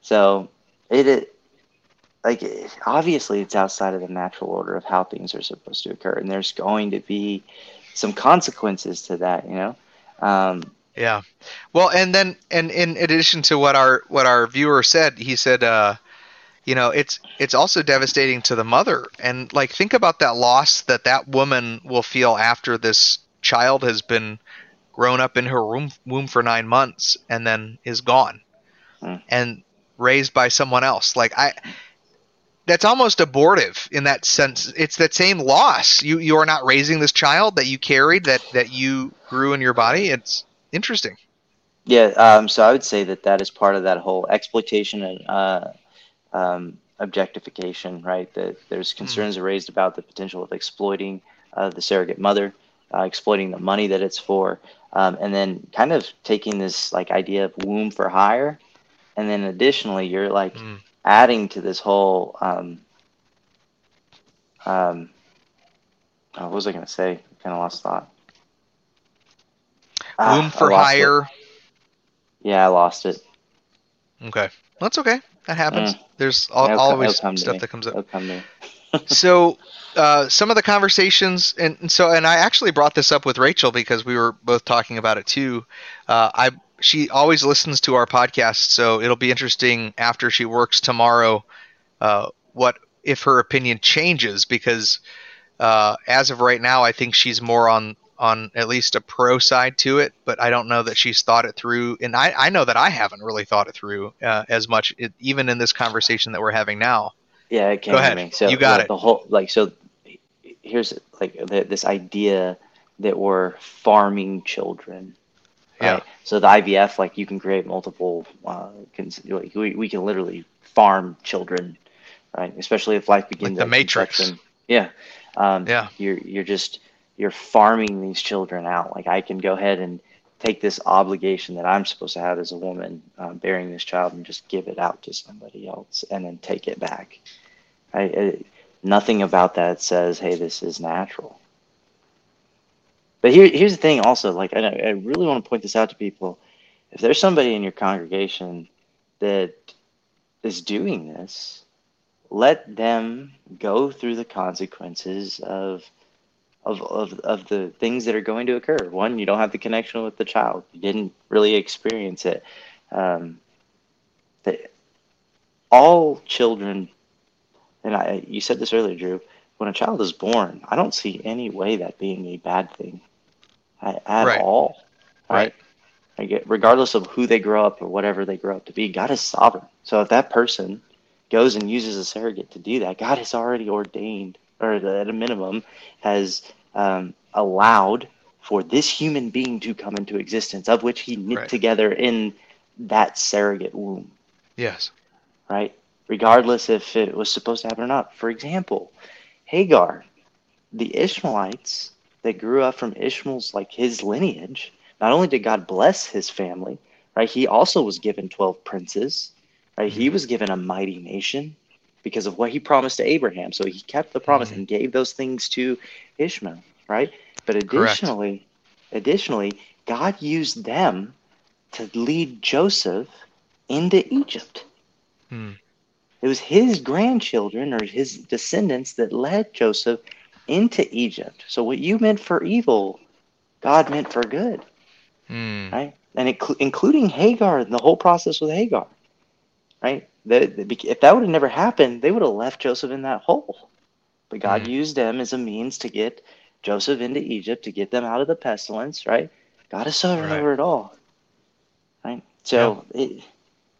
So it, it like it- obviously it's outside of the natural order of how things are supposed to occur, and there's going to be some consequences to that. You know. Um,
Yeah. Well, and then and in addition to what our what our viewer said, he said, uh, you know it's it's also devastating to the mother and like think about that loss that that woman will feel after this child has been grown up in her womb, womb for nine months and then is gone
Mm.
and raised by someone else. Like i that's almost abortive in that sense. It's that same loss. You you are not raising this child that you carried that that you grew in your body. It's interesting.
Yeah, um, so I would say that that is part of that whole exploitation and uh, um, objectification, right? That there's concerns raised about the potential of exploiting uh, the surrogate mother, uh, exploiting the money that it's for, um, and then kind of taking this like idea of womb for hire, and then additionally you're like
Mm.
adding to this whole. Um, um, oh, what was I going to say? Kind of lost thought. Ah,
for
lost it.
hire
Yeah, I lost it.
okay that's okay that happens
Mm.
there's al-
It'll come-
always
it'll come to
stuff that comes up
come to me.
so uh, some of the conversations and, and so and i actually brought this up with rachel because we were both talking about it too uh, i she always listens to our podcast so it'll be interesting after she works tomorrow uh, what if her opinion changes because uh, as of right now i think she's more on on at least a pro side to it but i don't know that she's thought it through and i, I know that i haven't really thought it through uh, as much it, even in this conversation that we're having now
Yeah, it came
Go
to
ahead.
me. So
You got
like,
it.
The whole like so. Here's like the, this idea that we're farming children.
Yeah.
So the IVF, like you can create multiple. Uh, cons- like we we can literally farm children, right? Especially if life begins
the Matrix.
conception. Yeah. Um,
Yeah.
You're you're just you're farming these children out. Like I can go ahead and take this obligation that I'm supposed to have as a woman um, bearing this child and just give it out to somebody else and then take it back. I, it, nothing about that says, "Hey, this is natural." But here, here's the thing. Also, like I, I really want to point this out to people. If there's somebody in your congregation that is doing this, let them go through the consequences of of, of, of the things that are going to occur. One, you don't have the connection with the child. You didn't really experience it. Um, all children, and I, you said this earlier, Drew. When a child is born, I don't see any way that being a bad thing at, at
Right.
all.
Right.
I get, regardless of who they grow up or whatever they grow up to be, God is sovereign. So if that person goes and uses a surrogate to do that, God has already ordained, or at a minimum, has um, allowed for this human being to come into existence, of which He knit
Right.
together in that surrogate womb,
yes
right? Regardless if it was supposed to happen or not. For example, Hagar, the Ishmaelites that grew up from Ishmael's, like his lineage, not only did God bless his family, right? He also was given 12 princes, right? He was given a mighty nation because of what he promised to Abraham. So he kept the promise and gave those things to Ishmael, right? But
Correct.
additionally, additionally, God used them to lead Joseph into Egypt.
Hmm.
It was his grandchildren or his descendants that led Joseph into Egypt. So what you meant for evil, God meant for good
Hmm.
right? And inclu- including Hagar and the whole process with Hagar, right? If that would have never happened, they would have left Joseph in that hole. But God
Mhm.
used them as a means to get Joseph into Egypt to get them out of the pestilence, right? God is sovereign over it all, right? So, it,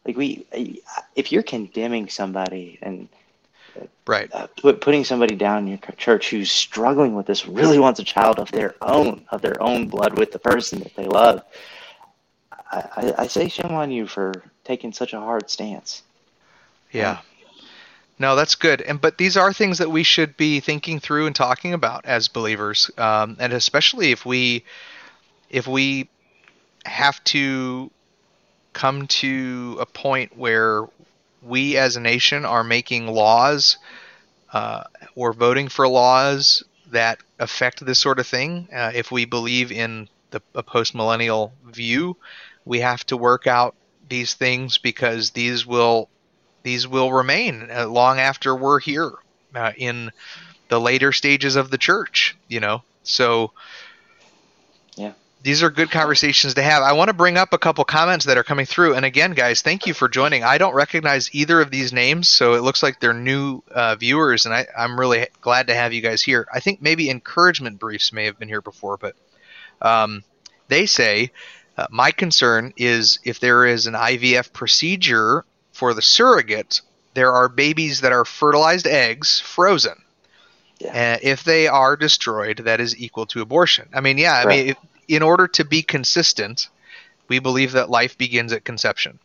like we, if you're condemning somebody and
right
uh, put, putting somebody down in your church who's struggling with this really wants a child of their own of their own blood with the person that they love I, I, I say shame on you for taking such a hard stance
Yeah. No, that's good. And but these are things that we should be thinking through and talking about as believers, um, and especially if we if we have to come to a point where we as a nation are making laws uh, or voting for laws that affect this sort of thing. Uh, if we believe in the a post millennial view, we have to work out these things because these will these will remain uh, long after we're here uh, in the later stages of the church you know so. These are good conversations to have. I want to bring up a couple comments that are coming through. And again, guys, thank you for joining. I don't recognize either of these names, so it looks like they're new uh, viewers, and I, I'm really glad to have you guys here. I think maybe encouragement briefs may have been here before, but um, they say uh, my concern is if there is an IVF procedure for the surrogate, there are babies that are fertilized eggs frozen. Yeah. And if they are destroyed, that is equal to abortion. I mean, yeah, I right. mean, in order to be consistent, we believe that life begins at conception.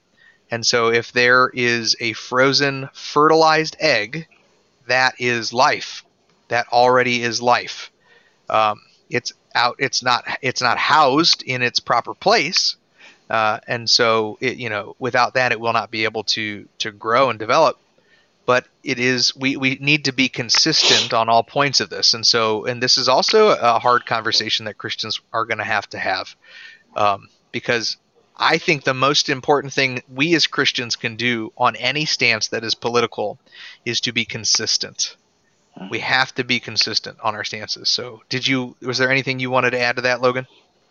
And so if there is a frozen fertilized egg, that is life. That already is life. Um, it's out. It's not. It's not housed in its proper place, uh, and so it, you know, without that, it will not be able to to grow and develop. But it is. We we need to be consistent on all points of this, and so and this is also a hard conversation that Christians are going to have to have, um, because I think the most important thing we as Christians can do on any stance that is political is to be consistent we have to be consistent on our stances. So, did you? Was there anything you wanted to add to that, Logan?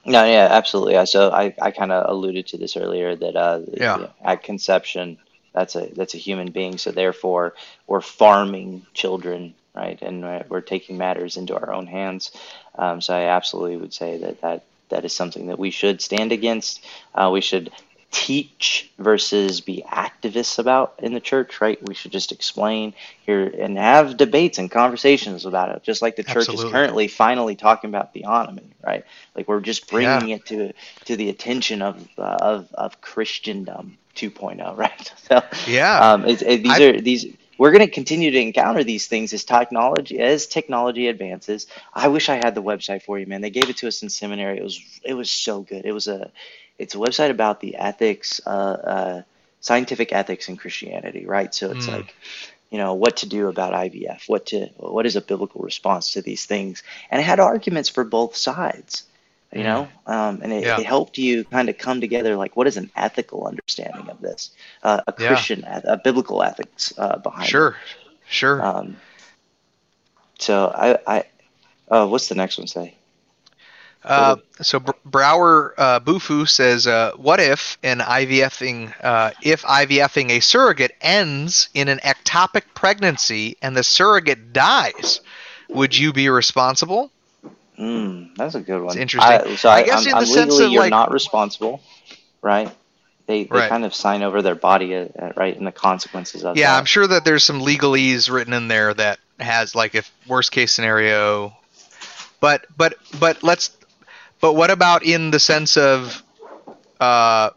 No, yeah, absolutely. So I, I kind of alluded to this earlier that uh, yeah. at conception, that's a that's a human being. So therefore, we're farming children, right? And we're taking matters into our own hands. Um, so I absolutely would say that that that is something that we should stand against. Uh, we should teach versus be activists about in the church, right? We should just explain here and have debates and conversations about it, just like the church Absolutely. is currently finally talking about theonomy, right? Like we're just bringing yeah. it to to the attention of uh, of of Christendom 2.0, right?
So yeah,
um, it, it, these I, are these. We're going to continue to encounter these things as technology as technology advances. I wish I had the website for you, man. They gave it to us in seminary. It was it was so good. It was a it's a website about the ethics, uh, uh, scientific ethics in Christianity, right? So it's mm. like, you know, what to do about IVF, what to, what is a biblical response to these things, and it had arguments for both sides, you mm. know, um, and it, yeah. it, helped you kind of come together, like, what is an ethical understanding of this, uh, a Christian, yeah. a biblical ethics uh, behind
sure.
it.
Sure, sure. Um,
so I, I, uh, what's the next one say?
Uh, so Brower uh, Bufu says, uh, "What if an IVFing, uh, if IVFing a surrogate ends in an ectopic pregnancy and the surrogate dies, would you be responsible?"
Mm, that's a good one.
It's interesting. I,
so I, I guess I'm, in the I'm sense legally, of you're like, not responsible, right? They, they right. kind of sign over their body, uh, uh, right, and the consequences of it.
yeah,
that.
I'm sure that there's some legalese written in there that has like if worst case scenario but but but let's but what about in the sense of uh,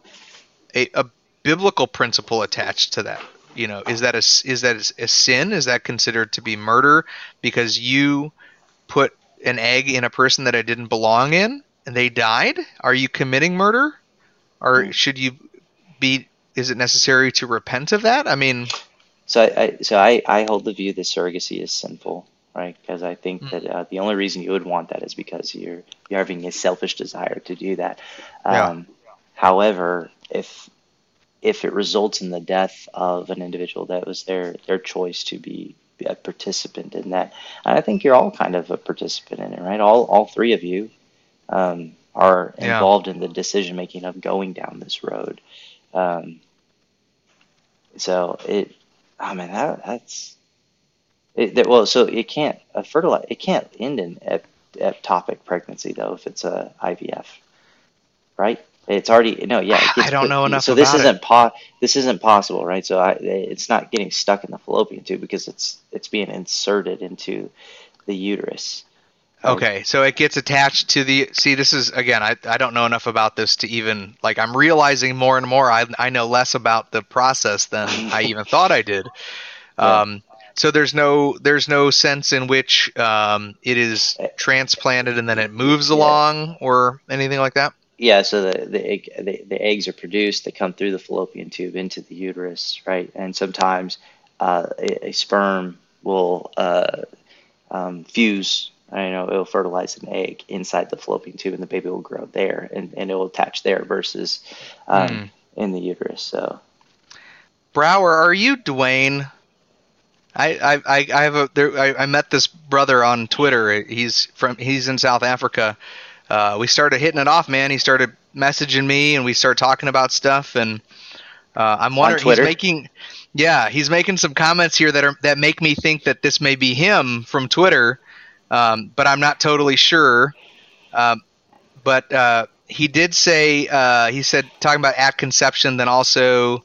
a, a biblical principle attached to that? You know, is that a is that a sin? Is that considered to be murder because you put an egg in a person that it didn't belong in and they died? Are you committing murder, or hmm. should you be? Is it necessary to repent of that? I mean,
so I, I so I, I hold the view that surrogacy is sinful right? Because I think mm. that uh, the only reason you would want that is because you're you're having a selfish desire to do that. Um, yeah. However, if if it results in the death of an individual, that was their their choice to be a participant in that. And I think you're all kind of a participant in it, right? All all three of you um, are involved yeah. in the decision making of going down this road. Um, so it, I mean, that, that's it, well, so it can't a fertilize it can't end in ectopic pregnancy though if it's a IVF, right? It's already no, yeah.
I don't know enough.
So this isn't po- this isn't possible, right? So I, it's not getting stuck in the fallopian tube because it's it's being inserted into the uterus.
Right? Okay, so it gets attached to the. See, this is again. I I don't know enough about this to even like. I'm realizing more and more. I I know less about the process than I even thought I did. Yeah. Um, So there's no there's no sense in which um, it is transplanted and then it moves along yeah. or anything like that.
Yeah, so the the, egg, the the eggs are produced. They come through the fallopian tube into the uterus, right? And sometimes uh, a, a, sperm will uh, um, fuse. I know it'll fertilize an egg inside the fallopian tube, and the baby will grow there, and, and it will attach there versus um, mm. in the uterus. So,
Brower, are you Dwayne? I I I have a there, I, I met this brother on Twitter. He's from he's in South Africa. uh, we started hitting it off, man. He started messaging me, and we started talking about stuff. And uh, I'm wondering, he's making, yeah, he's making some comments here that are that make me think that this may be him from Twitter, um, but I'm not totally sure. Um, but uh, he did say uh, he said talking about at conception, then also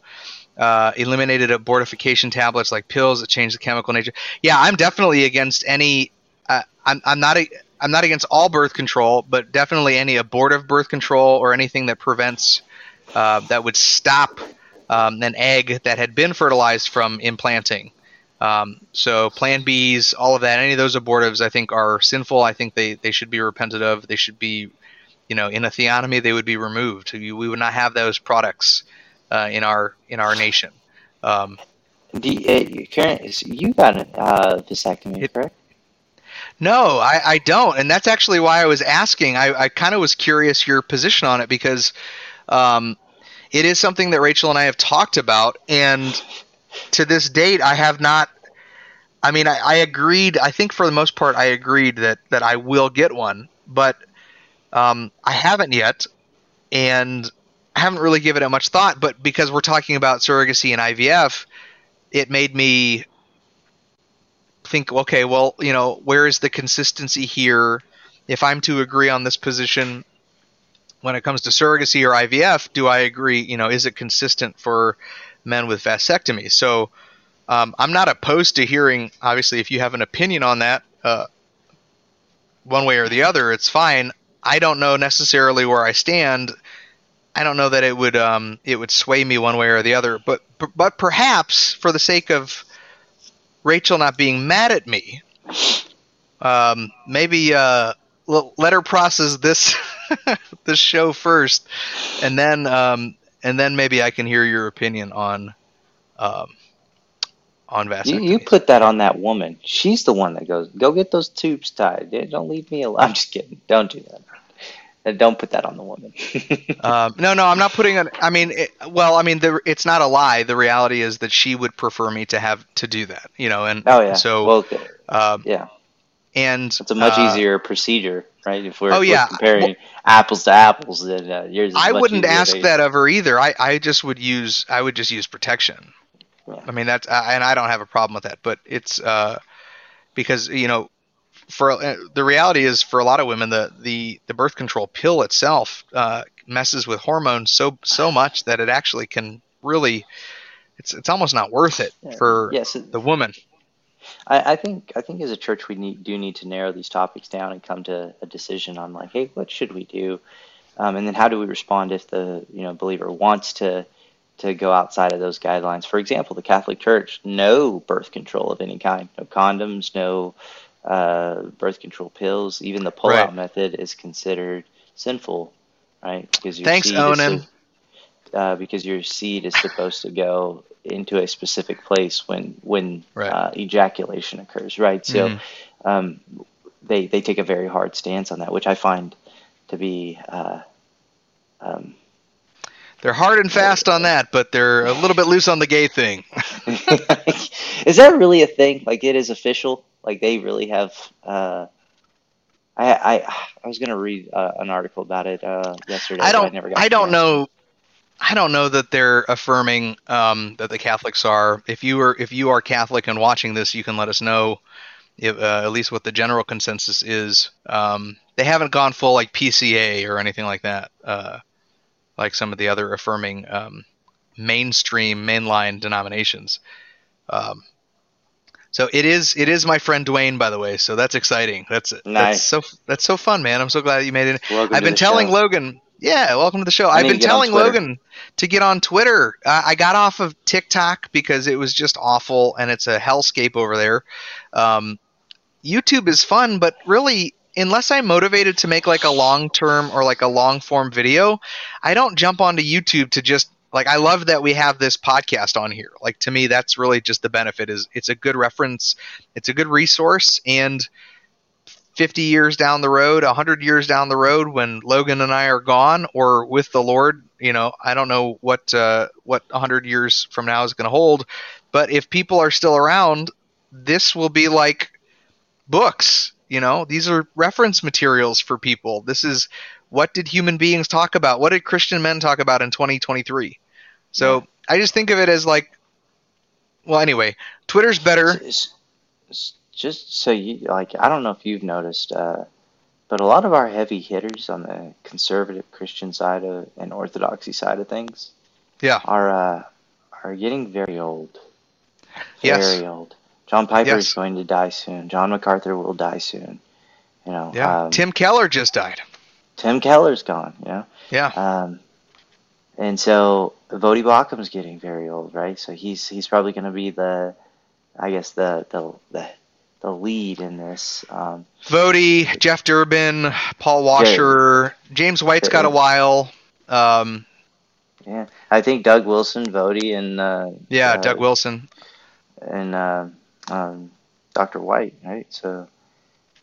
uh, eliminated abortification tablets like pills that change the chemical nature. Yeah, I'm definitely against any. Uh, I'm I'm not a, I'm not against all birth control, but definitely any abortive birth control or anything that prevents uh, that would stop um, an egg that had been fertilized from implanting. Um, so Plan Bs, all of that, any of those abortives, I think are sinful. I think they, they should be repented of. They should be, you know, in a theonomy, they would be removed. We would not have those products uh, in our in our nation. Um,
Do you, uh, you got a uh, vasectomy, it, correct?
No, I, I, don't, and that's actually why I was asking. I, I kind of was curious your position on it because um, it is something that Rachel and I have talked about, and to this date, I have not. I mean, I, I agreed. I think for the most part, I agreed that that I will get one, but um, I haven't yet, and haven't really given it much thought. But because we're talking about surrogacy and IVF, it made me think. Okay, well, you know, where is the consistency here? If I'm to agree on this position, when it comes to surrogacy or IVF, do I agree? You know, is it consistent for men with vasectomy? So um, I'm not opposed to hearing. Obviously, if you have an opinion on that, uh, one way or the other, it's fine. I don't know necessarily where I stand. I don't know that it would um, it would sway me one way or the other. But but perhaps for the sake of Rachel not being mad at me, um, maybe uh, let her process this this show first, and then um, and then maybe I can hear your opinion on um, on vasectomy.
You, you, put that on that woman. She's the one that goes, "Go get those tubes tied. Don't leave me alone." I'm just kidding. Don't do that. Don't put that on the woman.
um, no, no, I'm not putting it. I mean, it, well, I mean, the, it's not a lie. The reality is that she would prefer me to have to do that. You know, and
oh yeah,
so
well, um, yeah,
and
it's a much uh, easier procedure, right? If we're, oh, yeah. we're comparing well, apples to apples, then uh, yours.
I wouldn't ask that of her either. I, I just would use I would just use protection. Yeah. I mean that's and I don't have a problem with that, but it's uh, because you know for uh, the reality is for a lot of women the the, the birth control pill itself uh, messes with hormones so so much that it actually can really it's it's almost not worth it for yes, it, the woman.
I, I, think I think as a church we need, do need to narrow these topics down and come to a decision on like, hey, what should we do, um, and then how do we respond if the you know believer wants to to go outside of those guidelines. For example, the Catholic Church, no birth control of any kind, no condoms, no uh, birth control pills. Even the pull-out right. method is considered sinful, right?
Because your Thanks, seed Onan. Is,
uh, because your seed is supposed to go into a specific place when when right. uh, ejaculation occurs, right? So mm-hmm. um, they they take a very hard stance on that, which I find to be. Uh, um,
they're hard and fast on that, but they're a little bit loose on the gay thing.
is that really a thing? Like it is official? Like they really have? Uh, I I I was gonna read uh, an article about it uh, yesterday.
I don't. I, I don't know. I don't know that they're affirming um, that the Catholics are. If you are if you are Catholic and watching this, you can let us know if, uh, at least what the general consensus is. Um, they haven't gone full like PCA or anything like that, uh, like some of the other affirming um, mainstream mainline denominations. Um, so it is it is my friend Dwayne, by the way. So that's exciting. That's nice. that's so that's so fun, man. I'm so glad you made it. Welcome I've been telling show. Logan yeah, welcome to the show. I I've been telling Logan to get on Twitter. Uh, I got off of TikTok because it was just awful and it's a hellscape over there. Um, YouTube is fun, but really, unless I'm motivated to make like a long term or like a long form video, I don't jump onto YouTube to just like I love that we have this podcast on here. Like to me, that's really just the benefit is it's a good reference, it's a good resource, and 50 years down the road, 100 years down the road when Logan and I are gone or with the Lord, you know, I don't know what uh, what 100 years from now is going to hold, but if people are still around, this will be like books. You know, these are reference materials for people. This is what did human beings talk about? What did Christian men talk about in 2023? So. I just think of it as like, well, anyway, Twitter's better.
Just so you like, I don't know if you've noticed, uh, but a lot of our heavy hitters on the conservative Christian side of and orthodoxy side of things,
yeah,
are uh, are getting very old.
Very
yes. old. John Piper yes. is going to die soon. John MacArthur will die soon. You know.
Yeah. Um, Tim Keller just died.
Tim Keller's gone. You know.
Yeah.
Um, and so Voddie Baucham's getting very old, right? So he's he's probably going to be the, I guess the the the, the lead in this. Um,
Voddie, Jeff Durbin, Paul Washer, James White's got a while. Um,
yeah, I think Doug Wilson, Voddie, and uh,
yeah,
uh,
Doug Wilson,
and uh, um, Dr. White, right? So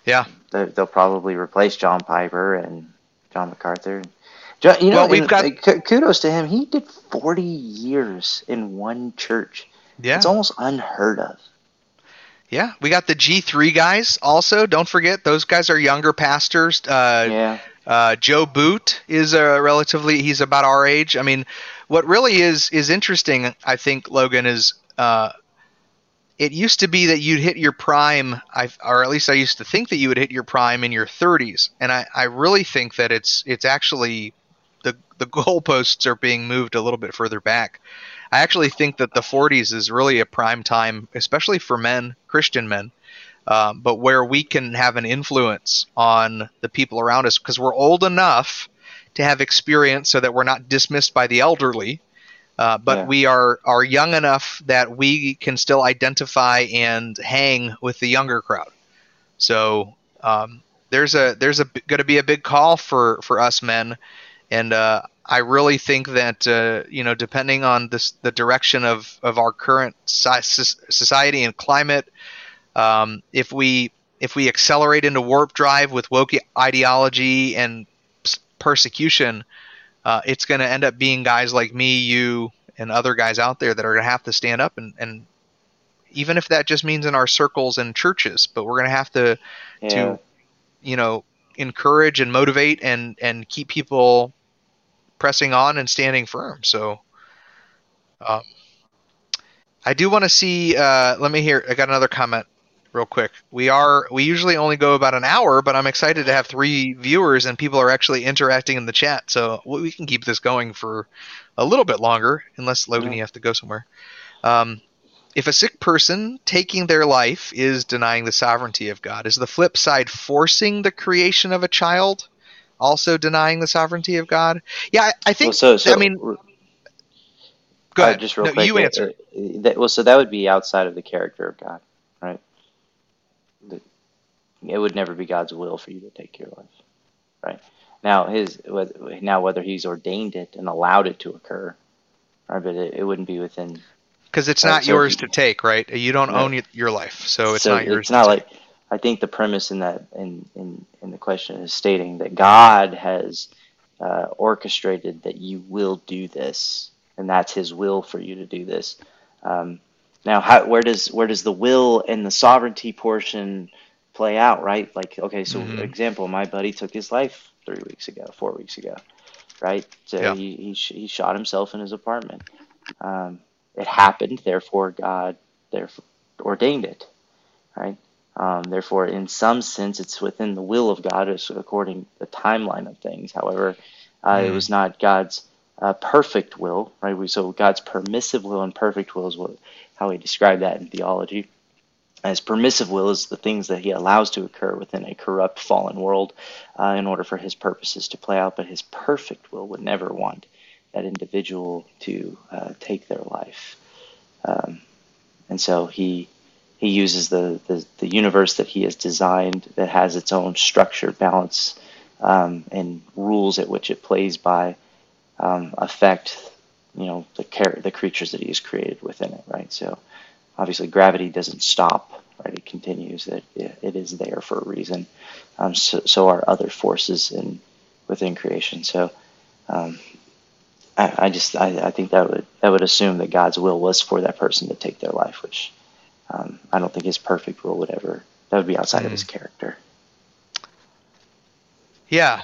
yeah,
they'll probably replace John Piper and John MacArthur. You know, well, we've got kudos to him. He did 40 years in one church.
Yeah,
it's almost unheard of.
Yeah, we got the G3 guys also. Don't forget those guys are younger pastors. Uh,
yeah.
Uh, Joe Boot is a relatively he's about our age. I mean, what really is is interesting, I think, Logan is uh, it used to be that you'd hit your prime, I, or at least I used to think that you would hit your prime in your 30s, and I, I really think that it's it's actually the goalposts are being moved a little bit further back. I actually think that the 40s is really a prime time, especially for men, Christian men, um, but where we can have an influence on the people around us because we're old enough to have experience so that we're not dismissed by the elderly. Uh, but yeah. we are are young enough that we can still identify and hang with the younger crowd. So um, there's a there's a going to be a big call for for us men, and uh, I really think that uh, you know, depending on this, the direction of of our current society and climate, um, if we if we accelerate into warp drive with woke ideology and persecution, uh, it's going to end up being guys like me, you, and other guys out there that are going to have to stand up and, and even if that just means in our circles and churches, but we're going to have to yeah. to you know encourage and motivate and and keep people pressing on and standing firm. So, um, I do want to see. Uh, let me hear. I got another comment, real quick. We are we usually only go about an hour, but I'm excited to have three viewers and people are actually interacting in the chat. So we can keep this going for a little bit longer, unless Logan, yeah. you have to go somewhere. Um, if a sick person taking their life is denying the sovereignty of God, is the flip side forcing the creation of a child? Also denying the sovereignty of God? Yeah, I, I think. Well, so, so, I mean, go uh,
just real
no,
quick.
You answer.
Uh, that, well, so that would be outside of the character of God, right? it would never be God's will for you to take your life, right? Now, his now whether he's ordained it and allowed it to occur, right? But it, it wouldn't be within
because it's not so yours he, to take, right? You don't own your life, so it's so not yours.
It's not like I think the premise in that in in, in the question is stating that God has uh, orchestrated that you will do this, and that's His will for you to do this. Um, now, how, where does where does the will and the sovereignty portion play out? Right? Like, okay, so mm-hmm. example, my buddy took his life three weeks ago, four weeks ago, right? So yeah. he, he he shot himself in his apartment. Um, it happened, therefore God therefore ordained it, right? Um, therefore, in some sense, it's within the will of God, according to the timeline of things. However, uh, mm. it was not God's uh, perfect will, right? We, so God's permissive will and perfect will is what, how we describe that in theology. As permissive will is the things that He allows to occur within a corrupt, fallen world uh, in order for His purposes to play out. But His perfect will would never want that individual to uh, take their life. Um, and so He he uses the, the, the, universe that he has designed that has its own structure, balance, um, and rules at which it plays by um, affect, you know, the car- the creatures that he has created within it, right? So obviously gravity doesn't stop, right? It continues. That it, it is there for a reason. Um, so, so are other forces in within creation. So um, I, I, just I, I think that would that would assume that God's will was for that person to take their life, which um, I don't think his perfect will would ever that would be outside mm. of his hmm. character.
Yeah.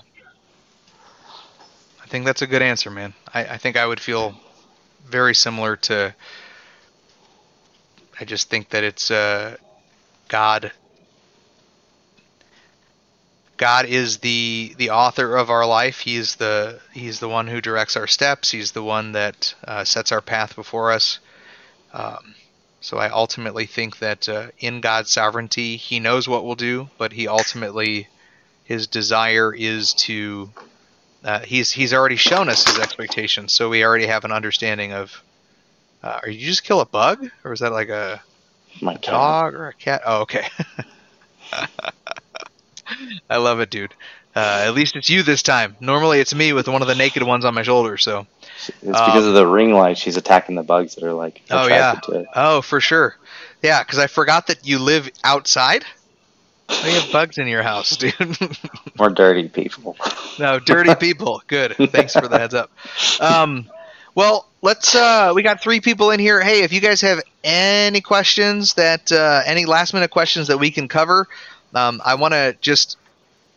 I think that's a good answer, man. I, I think I would feel very similar to. I just think that it's uh, God. God is the the author of our life. He's the he's the one who directs our steps. He's the one that uh, sets our path before us. Um, so I ultimately think that uh, in God's sovereignty, He knows what we'll do, but He ultimately His desire is to uh, he's he's already shown us his expectations, so we already have an understanding of. Uh, are you just kill a bug, or is that like a,
My
a dog or a cat? Oh, okay. I love it, dude. Uh, at least it's you this time. Normally, it's me with one of the naked ones on my shoulder. So,
It's because of the ring light. She's attacking the bugs that are like
oh yeah, oh for sure, yeah. Because I forgot that you live outside. You have bugs in your house, dude.
More dirty people.
No, dirty people. Good. Thanks for the heads up. Um, well, let's. Uh, we got three people in here. Hey, if you guys have any questions that uh, any last minute questions that we can cover, um, I want to just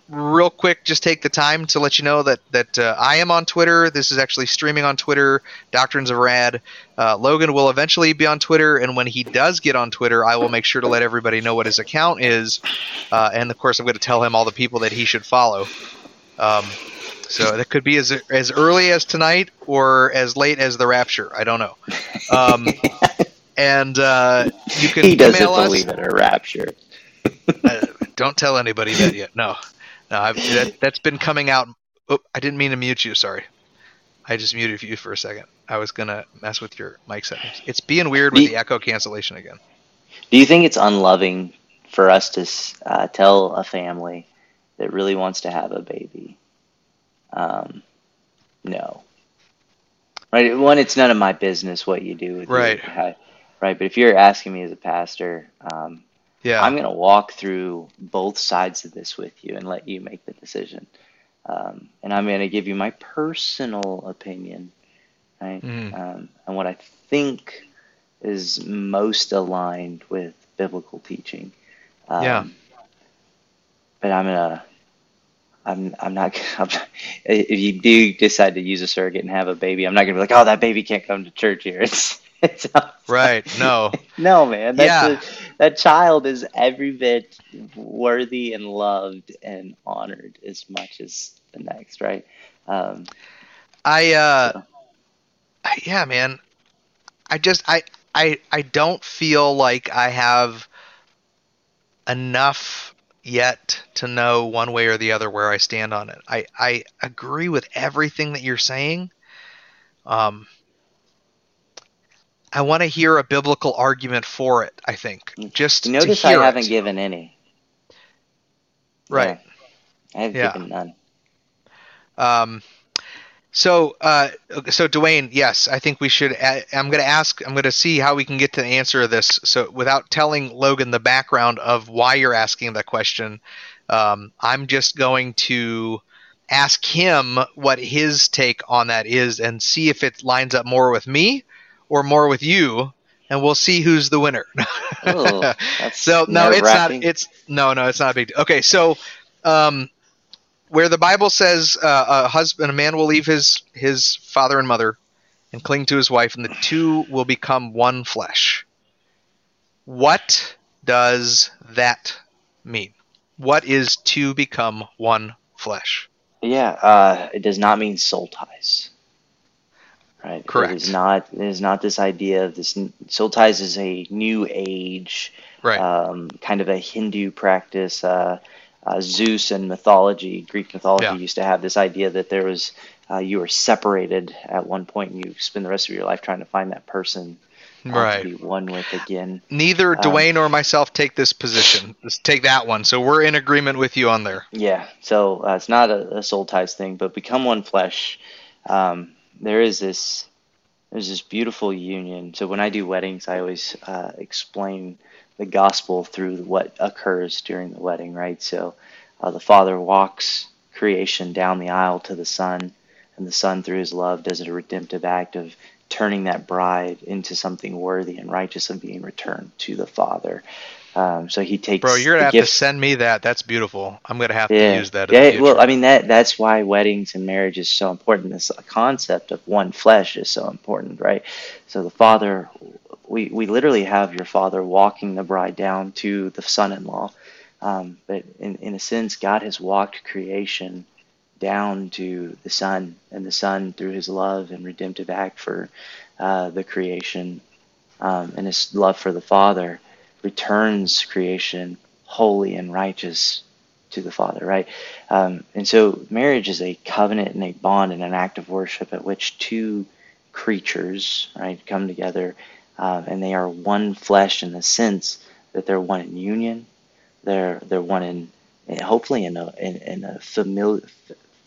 real quick just take the time to let you know that that uh, I am on Twitter. This is actually streaming on Twitter. Doctrines of Rad. Uh, Logan will eventually be on Twitter, and when he does get on Twitter, I will make sure to let everybody know what his account is. Uh, and of course, I'm going to tell him all the people that he should follow. Um, so that could be as as early as tonight or as late as the rapture. I don't know. Um, and uh, you can
he doesn't
email us.
believe in a rapture.
Uh, don't tell anybody that yet. No, no, that, that's been coming out. Oh, I didn't mean to mute you. Sorry, I just muted you for a second. I was gonna mess with your mic settings. It's being weird with the echo cancellation again.
Do you think it's unloving for us to uh, tell a family that really wants to have a baby? Um, no. Right. One, it's none of my business what you do with your-
Right.
how- right. But if you're asking me as a pastor, um,
Yeah,
I'm going to walk through both sides of this with you and let you make the decision. Um, and I'm going to give you my personal opinion, right?
Mhm.
Um, and what I think is most aligned with biblical teaching. Um,
Yeah.
But I'm gonna. I'm. I'm not. I'm, if you do decide to use a surrogate and have a baby, I'm not gonna be like, oh, that baby can't come to church here. It's. it's
right. No,
no, man. That's
Yeah.
a- that child is every bit worthy and loved and honored as much as the next, right? Um,
I. Uh,
So.
Yeah, man. I just I I I don't feel like I have enough yet to know one way or the other where I stand on it. I I agree with everything that you're saying. Um I want to hear a biblical argument for it, I think. Just
notice
to
I haven't
it.
given any.
Right.
Yeah. I have
Yeah.
given none.
Um, so, uh, so Dwayne, yes, I think we should. a- I'm going to ask. I'm going to see how we can get to the answer of this. So, without telling Logan the background of why you're asking that question, um, I'm just going to ask him what his take on that is, and see if it lines up more with me or more with you, and we'll see who's the winner.
Oh, that's
So no, it's not. It's no, no, it's not a big. deal. Okay, so um, where the Bible says uh, a husband, a man will leave his his father and mother and cling to his wife, and the two will become one flesh. What does that mean? What is to become one flesh?
Yeah, uh, it does not mean soul ties. Right.
Correct.
It is not. It is not this idea of this. Soul ties is a new age,
Right.
um, kind of a Hindu practice. Uh, uh, Zeus and mythology, Greek mythology,
Yeah.
used to have this idea that there was uh, you were separated at one point, and you spend the rest of your life trying to find that person
right.
be one with again.
Neither
um,
Dwayne or myself take this position. Let's take that one. So we're in agreement with you on there.
Yeah, so uh, it's not a, a soul ties thing, but become one flesh. Um, there is this there's this beautiful union. So when I do weddings, I always uh, explain the gospel through what occurs during the wedding, right? So uh, the Father walks creation down the aisle to the Son, and the Son, through His love, does a redemptive act of turning that bride into something worthy and righteous and being returned to the Father. Um, so he takes.
Bro, you're gonna have
gift,
to send me that. That's beautiful. I'm gonna have
yeah,
to use that.
yeah. Well, I mean that that's why weddings and marriage is so important. This concept of one flesh is so important, right? So the Father, we we literally have your Father walking the bride down to the Son-in-law, um, but in in a sense, God has walked creation down to the Son, and the Son through His love and redemptive act for uh, the creation, um, and His love for the Father returns creation holy and righteous to the Father, right? Um, and so marriage is a covenant and a bond and an act of worship at which two creatures, right, come together um, and they are one flesh in the sense that they're one in union, they're they're one in, hopefully in a in, in a familiar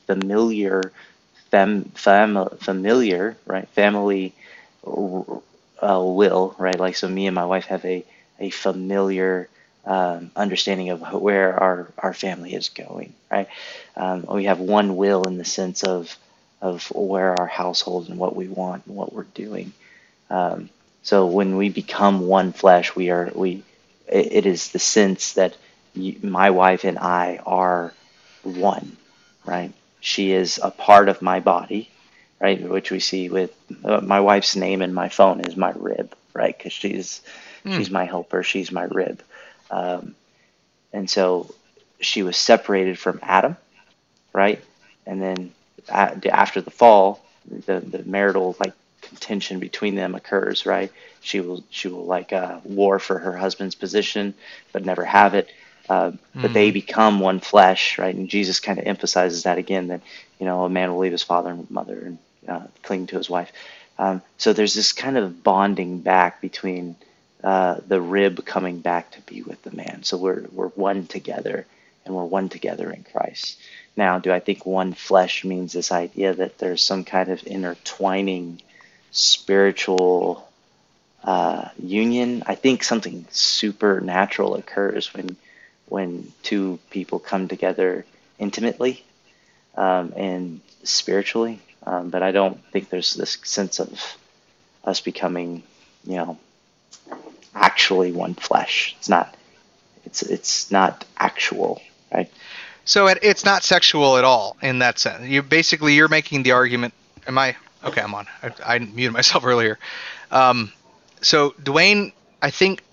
familiar fam, fam, familiar right family uh, will right like so me and my wife have a a familiar um, understanding of where our, our family is going, right? Um, we have one will in the sense of of where our household and what we want and what we're doing. Um, so when we become one flesh, we are we. It, is the sense that you, my wife and I are one, right? She is a part of my body, right? Which we see with uh, my wife's name in my phone is my rib, right? Because she's Mm. She's my helper. She's my rib. Um, and so she was separated from Adam, right? And then after the fall, the, the marital like contention between them occurs, right? She will she will like uh, war for her husband's position, but never have it. Uh, mm. But they hmm. become one flesh, right? And Jesus kind of emphasizes that again that you know a man will leave his father and mother and uh, cling to his wife. Um, so there's this kind of bonding back between uh, the rib coming back to be with the man. So we're we're one together, and we're one together in Christ. Now, do I think one flesh means this idea that there's some kind of intertwining spiritual uh, union? I think something supernatural occurs when when two people come together intimately um, and spiritually. Um, but I don't think there's this sense of us becoming, you know, actually one flesh. It's not. It's it's not actual, right?
So it, it's not sexual at all in that sense. You basically you're making the argument. Am I okay? I'm on. I, I muted myself earlier. Um, so Dwayne, I think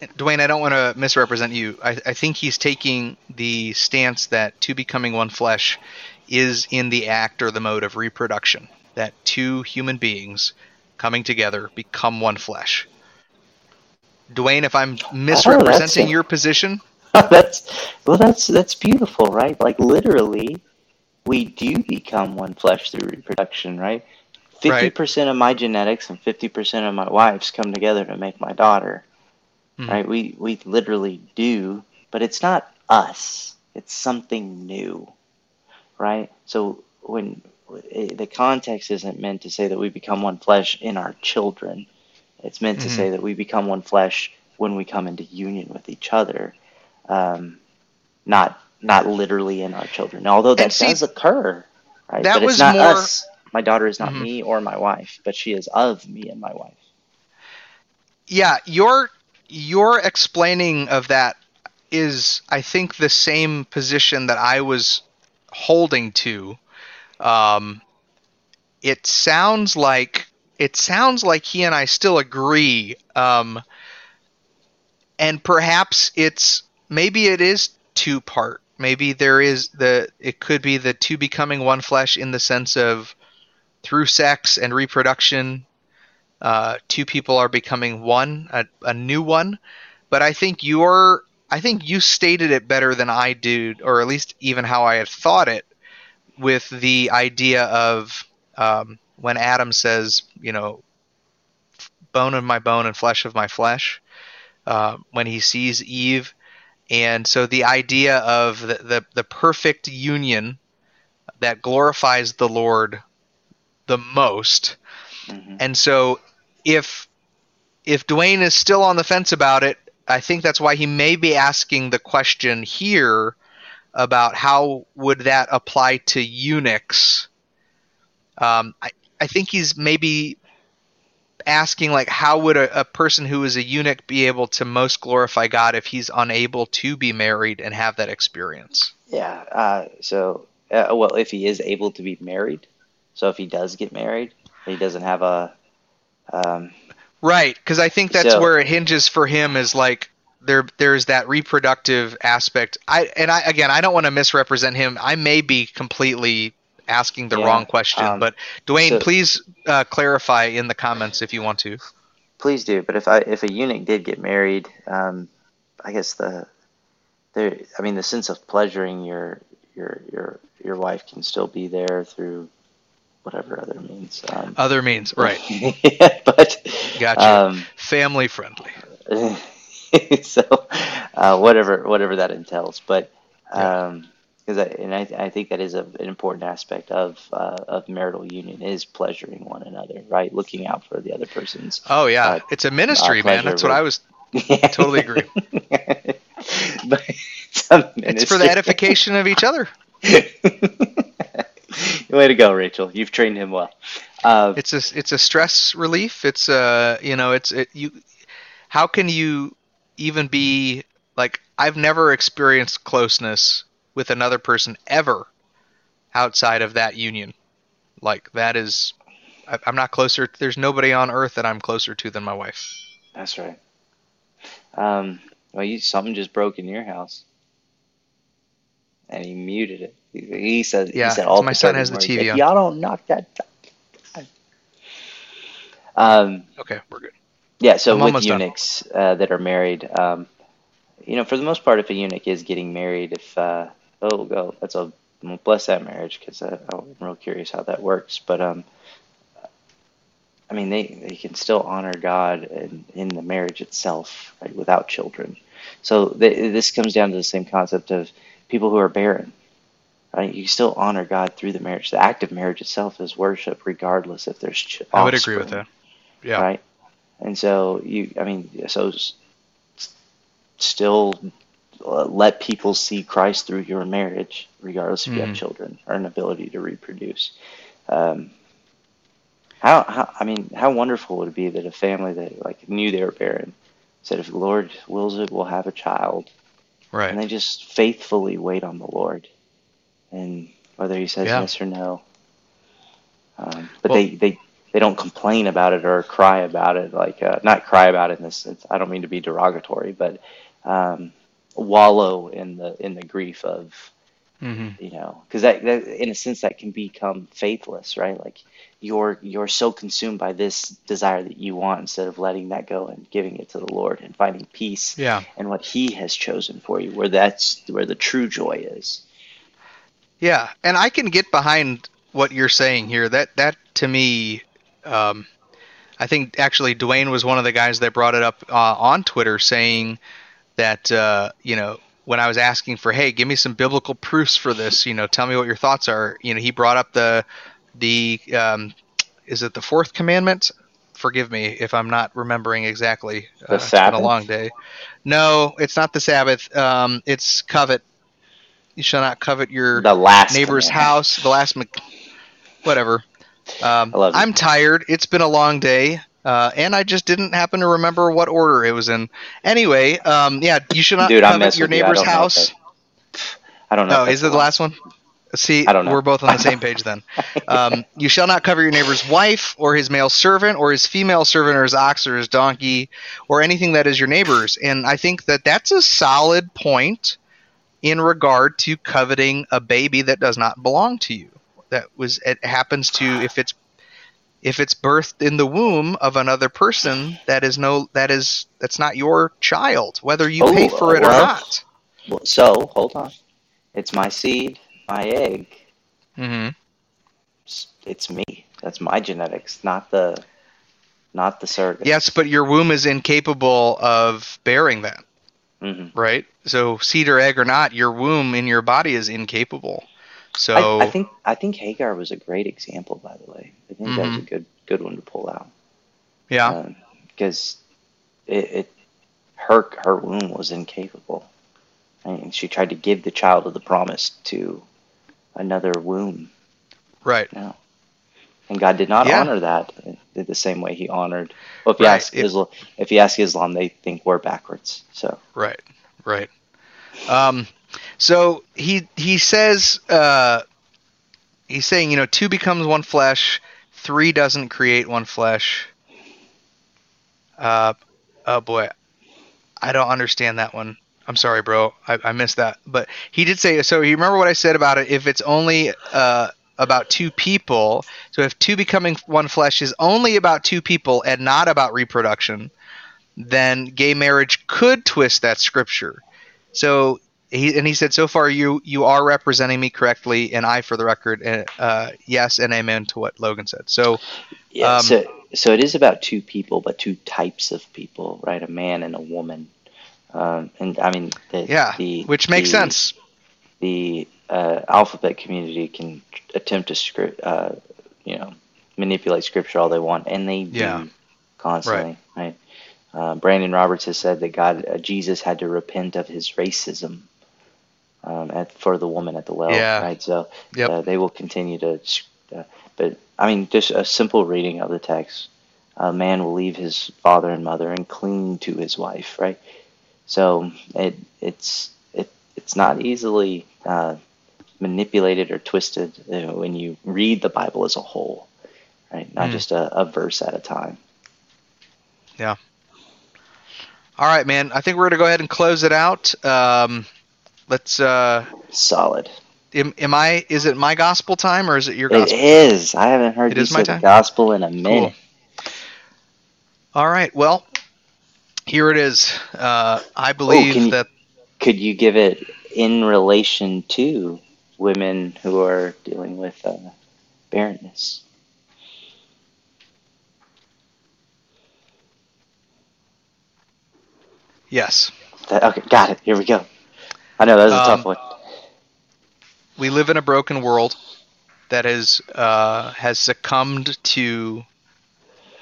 Dwayne, I don't want to misrepresent you. I, I, think he's taking the stance that two becoming one flesh is in the act or the mode of reproduction. That two human beings coming together become one flesh. Dwayne, if I'm oh, misrepresenting oh, your position.
that's well, that's that's beautiful, right? Like literally, we do become one flesh through reproduction, right? Fifty percent of my genetics and fifty percent of my wife's come together to make my daughter, mm-hmm. right? We we literally do, but it's not us. It's something new, right? So when the context isn't meant to say that we become one flesh in our children it's meant mm-hmm. to say that we become one flesh when we come into union with each other, um, not not literally in our children. Although that see, does occur, right?
That
but
was
it's not
more...
us. My daughter is not mm-hmm. me or my wife, but she is of me and my wife.
Yeah, your your explaining of that is, I think, the same position that I was holding to. Um, it sounds like it sounds like he and I still agree. Um, and perhaps it's maybe it is two part. Maybe there is the it could be the two becoming one flesh in the sense of through sex and reproduction, uh, two people are becoming one, a, a new one. But I think you're I think you stated it better than I do, or at least even how I had thought it, with the idea of um, when Adam says, you know, bone of my bone and flesh of my flesh, uh, when he sees Eve. And so the idea of the, the, the perfect union that glorifies the Lord the most. Mm-hmm. And so if if Dwayne is still on the fence about it, I think that's why he may be asking the question here about how would that apply to eunuchs. Um, I, I think he's maybe asking like how would a, a person who is a eunuch be able to most glorify God if he's unable to be married and have that experience?
Yeah. Uh, so, uh, well, if he is able to be married, so if he does get married, he doesn't have a. Um,
Right, because I think that's
So-
where it hinges for him is like there there's that reproductive aspect. I and I again I don't want to misrepresent him. I may be completely asking the
Yeah,
wrong question,
um,
but Dwayne,
so-
please uh, clarify in the comments if you want to.
please do. But if I if a eunuch did get married, um, I guess the there. I mean, the sense of pleasuring your your your your wife can still be there through whatever other means. Um,
Other means, right?
but
Gotcha.
um,
Family friendly.
so uh, whatever whatever that entails but
Yeah.
Because I, and I, I think that is a, an important aspect of uh, of marital union is pleasuring one another right looking out for the other person's
Oh yeah,
uh,
it's a ministry,
uh,
man. That's what I was. Totally agree.
but it's, a
It's for the edification of each other.
way to go rachel you've trained him well uh,
It's a it's a stress relief. It's a you know it's it, you. How can you even be like I've never experienced closeness with another person ever outside of that union. Like that is, I, I'm not closer. There's nobody on earth that I'm closer to than my wife.
That's right. Um, well, you something just broke in your house, and he muted it. He, he said,
Yeah,
he said all
my son has the TV
said,
on.
Y'all don't knock that. Um,
Okay, we're good.
yeah. So
I'm
with eunuchs uh, that are married, um, you know, for the most part, if a eunuch is getting married, if uh, oh, go, that's a bless that marriage because I'm real curious how that works. But um, I mean, they, they can still honor God in, in the marriage itself, right, without children. So th- this comes down to the same concept of people who are barren, right? You still honor God through the marriage. The act of marriage itself is worship, regardless if there's. Ch-
I would agree with that. Yeah.
Right. And so you, I mean, so still uh, let people see Christ through your marriage, regardless if you
Mhm.
have children or an ability to reproduce. Um, how, how, I mean, how wonderful would it be that a family that like knew they were barren said, if the Lord wills it, we'll have a child,
Right.
and they just faithfully wait on the Lord, and whether He says
Yeah.
yes or no. Um, but
Well-
they, they they don't complain about it or cry about it, like uh, not cry about it in this sense. I don't mean to be derogatory, but um, wallow in the in the grief of
hmm
you know because that, that in a sense that can become faithless right like you're you're so consumed by this desire that you want instead of letting that go and giving it to the lord and finding peace
Yeah.
in what he has chosen for you where that's where the true joy is
Yeah, and I can get behind what you're saying here. That that to me, um, I think actually Dwayne was one of the guys that brought it up uh, on Twitter, saying that uh, you know when I was asking for, hey, give me some biblical proofs for this. You know, tell me what your thoughts are. You know, he brought up the the um, is it the fourth commandment? Forgive me if I'm not remembering exactly.
The
it's been a
Sabbath?
long day. No, it's not the Sabbath. Um, it's covet. You shall not covet your
the last
neighbor's
commandment.
house, the last, whatever. Um,
I love.
I'm tired. It's been a long day, uh, and I just didn't happen to remember what order it was in. Anyway, um, yeah, you should not
Dude,
covet
messing
your
neighbor's you. I
neybor's
don't know if
house.
i don't know that's
is it the last one? See,
I don't know.
we're both on the same page then. Um, you shall not cover your neighbor's wife, or his male servant, or his female servant, or his ox, or his donkey, or anything that is your neighbor's. And I think that that's a solid point in regard to coveting a baby that does not belong to you. That was it happens to if it's if it's birthed in the womb of another person that is no that is that's not your child, whether you
Oh,
pay for it or not.
Well, so hold on it's my seed my egg
mm-hmm.
It's- it's me that's my genetics not the not the surrogate
Yes, but your womb is incapable of bearing that,
hmm
right? So seed or egg or not, your womb in your body is incapable. So
I, I think I think Hagar was a great example. By the way, I think that was a good good one to pull out.
Mm-hmm. yeah,
because it, it her her womb was incapable, I and she tried to give the child of the promise to another womb.
right.
No, and God did not
Yeah.
honor that the same way He honored. Well, if you
Right.
ask
If-
Islam, if you ask Islam, they think we're backwards. So
Right, right. Um, so he he says uh, he's saying you know two becomes one flesh, three doesn't create one flesh. Uh, oh boy, I don't understand that one. I'm sorry, bro. I, I missed that. But he did say so. You remember what I said about it? If it's only uh, about two people, so if two becoming one flesh is only about two people and not about reproduction, then gay marriage could twist that scripture. So he and he said, so far you you are representing me correctly, and I, for the record, uh, uh, yes and amen to what Logan said. So
yeah,
Um,
so so it is about two people, but two types of people, right? A man and a woman. Um, and I mean, the,
yeah,
the,
which makes
the-
sense.
the uh, alphabet community can attempt to script, uh, you know, manipulate scripture all they want, and they do
Yeah.
constantly. Right. Uh, Brandon Roberts has said that God, uh, Jesus, had to repent of his racism um, at, for the woman at the well.
Yeah.
Right. So
Yep.
uh, they will continue to. Uh, but I mean, just a simple reading of the text: a man will leave his father and mother and cling to his wife. Right. So it it's it it's not easily uh, manipulated or twisted uh, when you read the Bible as a whole, right? Not
Mm.
just a, a verse at a time. Yeah.
All right, man. I think we're gonna go ahead and close it out. Um, let's. Uh,
Solid.
am, am I? Is it my gospel time or is it your
It
gospel?
is. I haven't heard
It
you say gospel in a minute. Cool.
All right. Well, here it is. Uh, I believe
Oh, can you-
that.
Could you give it in relation to women who are dealing with uh, barrenness?
Yes.
That, okay, got it. Here we go. I know that's was a
Um,
tough one.
we live in a broken world that is uh, has succumbed to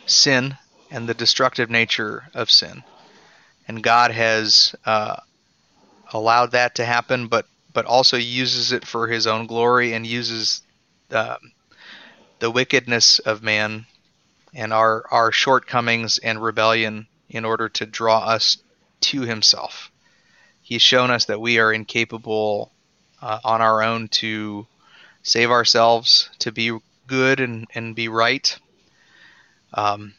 sin and the destructive nature of sin, and God has uh, allowed that to happen, but but also uses it for His own glory and uses um the wickedness of man and our our shortcomings and rebellion in order to draw us to Himself. He's shown us that we are incapable uh, on our own to save ourselves, to be good and, and be right. Um,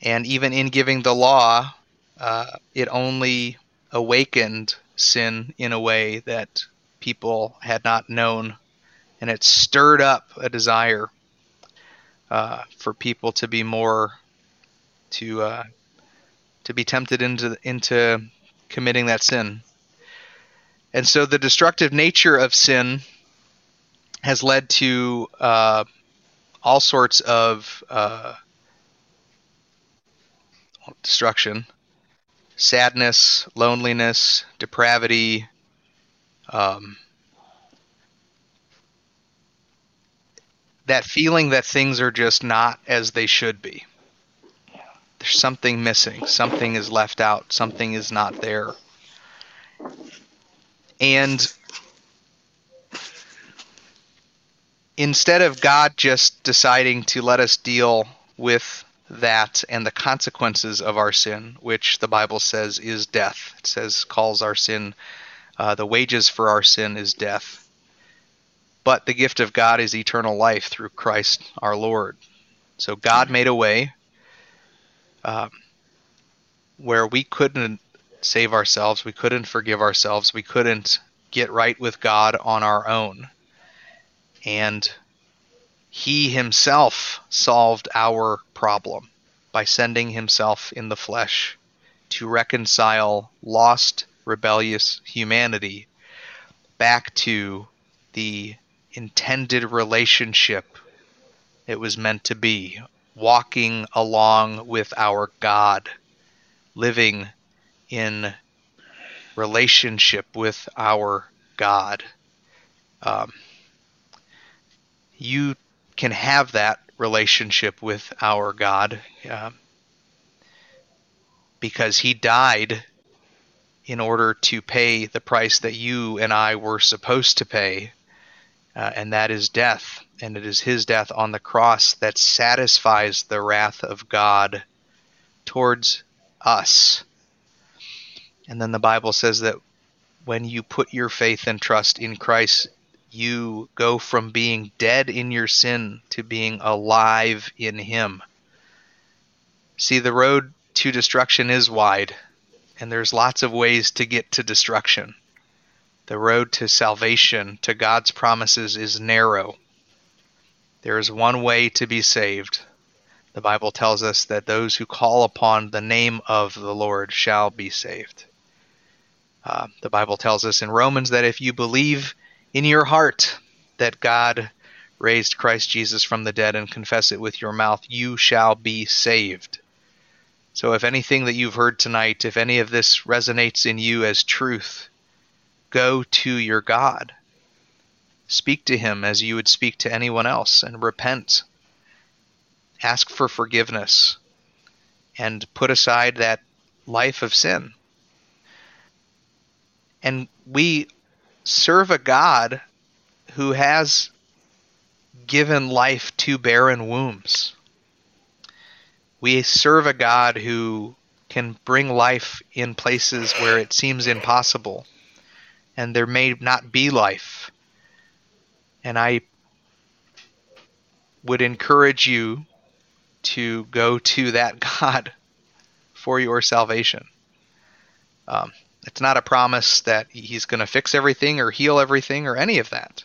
and even in giving the law, uh, it only awakened sin in a way that people had not known, and it stirred up a desire uh, for people to be more to uh, to be tempted into into committing that sin. And so the destructive nature of sin has led to uh, all sorts of uh, destruction, sadness, loneliness, depravity. Um, that feeling that things are just not as they should be. There's something missing, something is left out, something is not there. And instead of God just deciding to let us deal with that and the consequences of our sin, which the Bible says is death, it says, calls our sin, uh, the wages for our sin is death. But the gift of God is eternal life through Christ our Lord. So God made a way um, where we couldn't save ourselves, we couldn't forgive ourselves, we couldn't get right with God on our own. And He Himself solved our problem by sending Himself in the flesh to reconcile lost, rebellious humanity back to the intended relationship it was meant to be walking along with our God, living in relationship with our God. Um, you can have that relationship with our God um, because He died in order to pay the price that you and I were supposed to pay uh, and that is death. And it is his death on the cross that satisfies the wrath of God towards us. And then the Bible says that when you put your faith and trust in Christ, you go from being dead in your sin to being alive in Him. See, the road to destruction is wide, and there's lots of ways to get to destruction. The road to salvation, to God's promises, is narrow. There is one way to be saved. The Bible tells us that those who call upon the name of the Lord shall be saved. Uh, the Bible tells us in Romans that if you believe in your heart that God raised Christ Jesus from the dead and confess it with your mouth, you shall be saved. So, if anything that you've heard tonight, if any of this resonates in you as truth, go to your God. Speak to Him as you would speak to anyone else and repent. Ask for forgiveness and put aside that life of sin. And we serve a God who has given life to barren wombs. We serve a God who can bring life in places where it seems impossible and there may not be life. And I would encourage you to go to that God for your salvation. Um, it's not a promise that he's going to fix everything or heal everything or any of that.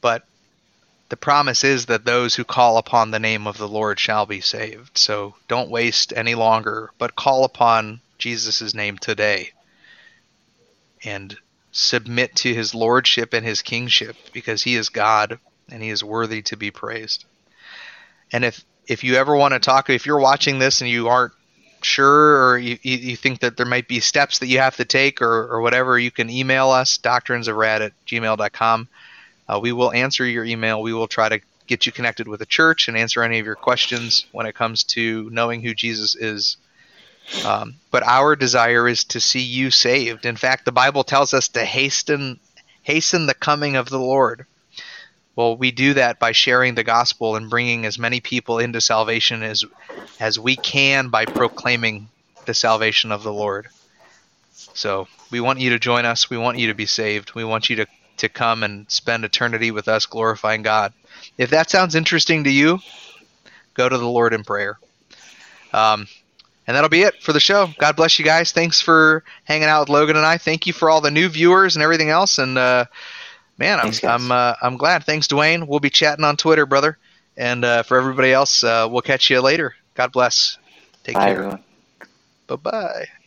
But the promise is that those who call upon the name of the Lord shall be saved. So don't waste any longer, but call upon Jesus' name today and submit to his lordship and his kingship because he is God and he is worthy to be praised. And if if you ever want to talk, if you're watching this and you aren't sure or you, you think that there might be steps that you have to take or, or whatever, you can email us, doctrinesofrad at gmail.com. Uh, we will answer your email. We will try to get you connected with a church and answer any of your questions when it comes to knowing who Jesus is. Um, but our desire is to see you saved. In fact, the Bible tells us to hasten hasten the coming of the Lord. Well, we do that by sharing the gospel and bringing as many people into salvation as as we can by proclaiming the salvation of the Lord. So, we want you to join us. We want you to be saved. We want you to to come and spend eternity with us glorifying God. If that sounds interesting to you, go to the Lord in prayer. Um, and that'll be it for the show. God bless you guys. Thanks for hanging out with Logan and I. Thank you for all the new viewers and everything else. And uh, man, I'm Thanks, I'm uh, I'm glad. Thanks, Dwayne. We'll be chatting on Twitter, brother. And uh, for everybody else, uh, we'll catch you later. God bless. Take Bye, care. Bye bye.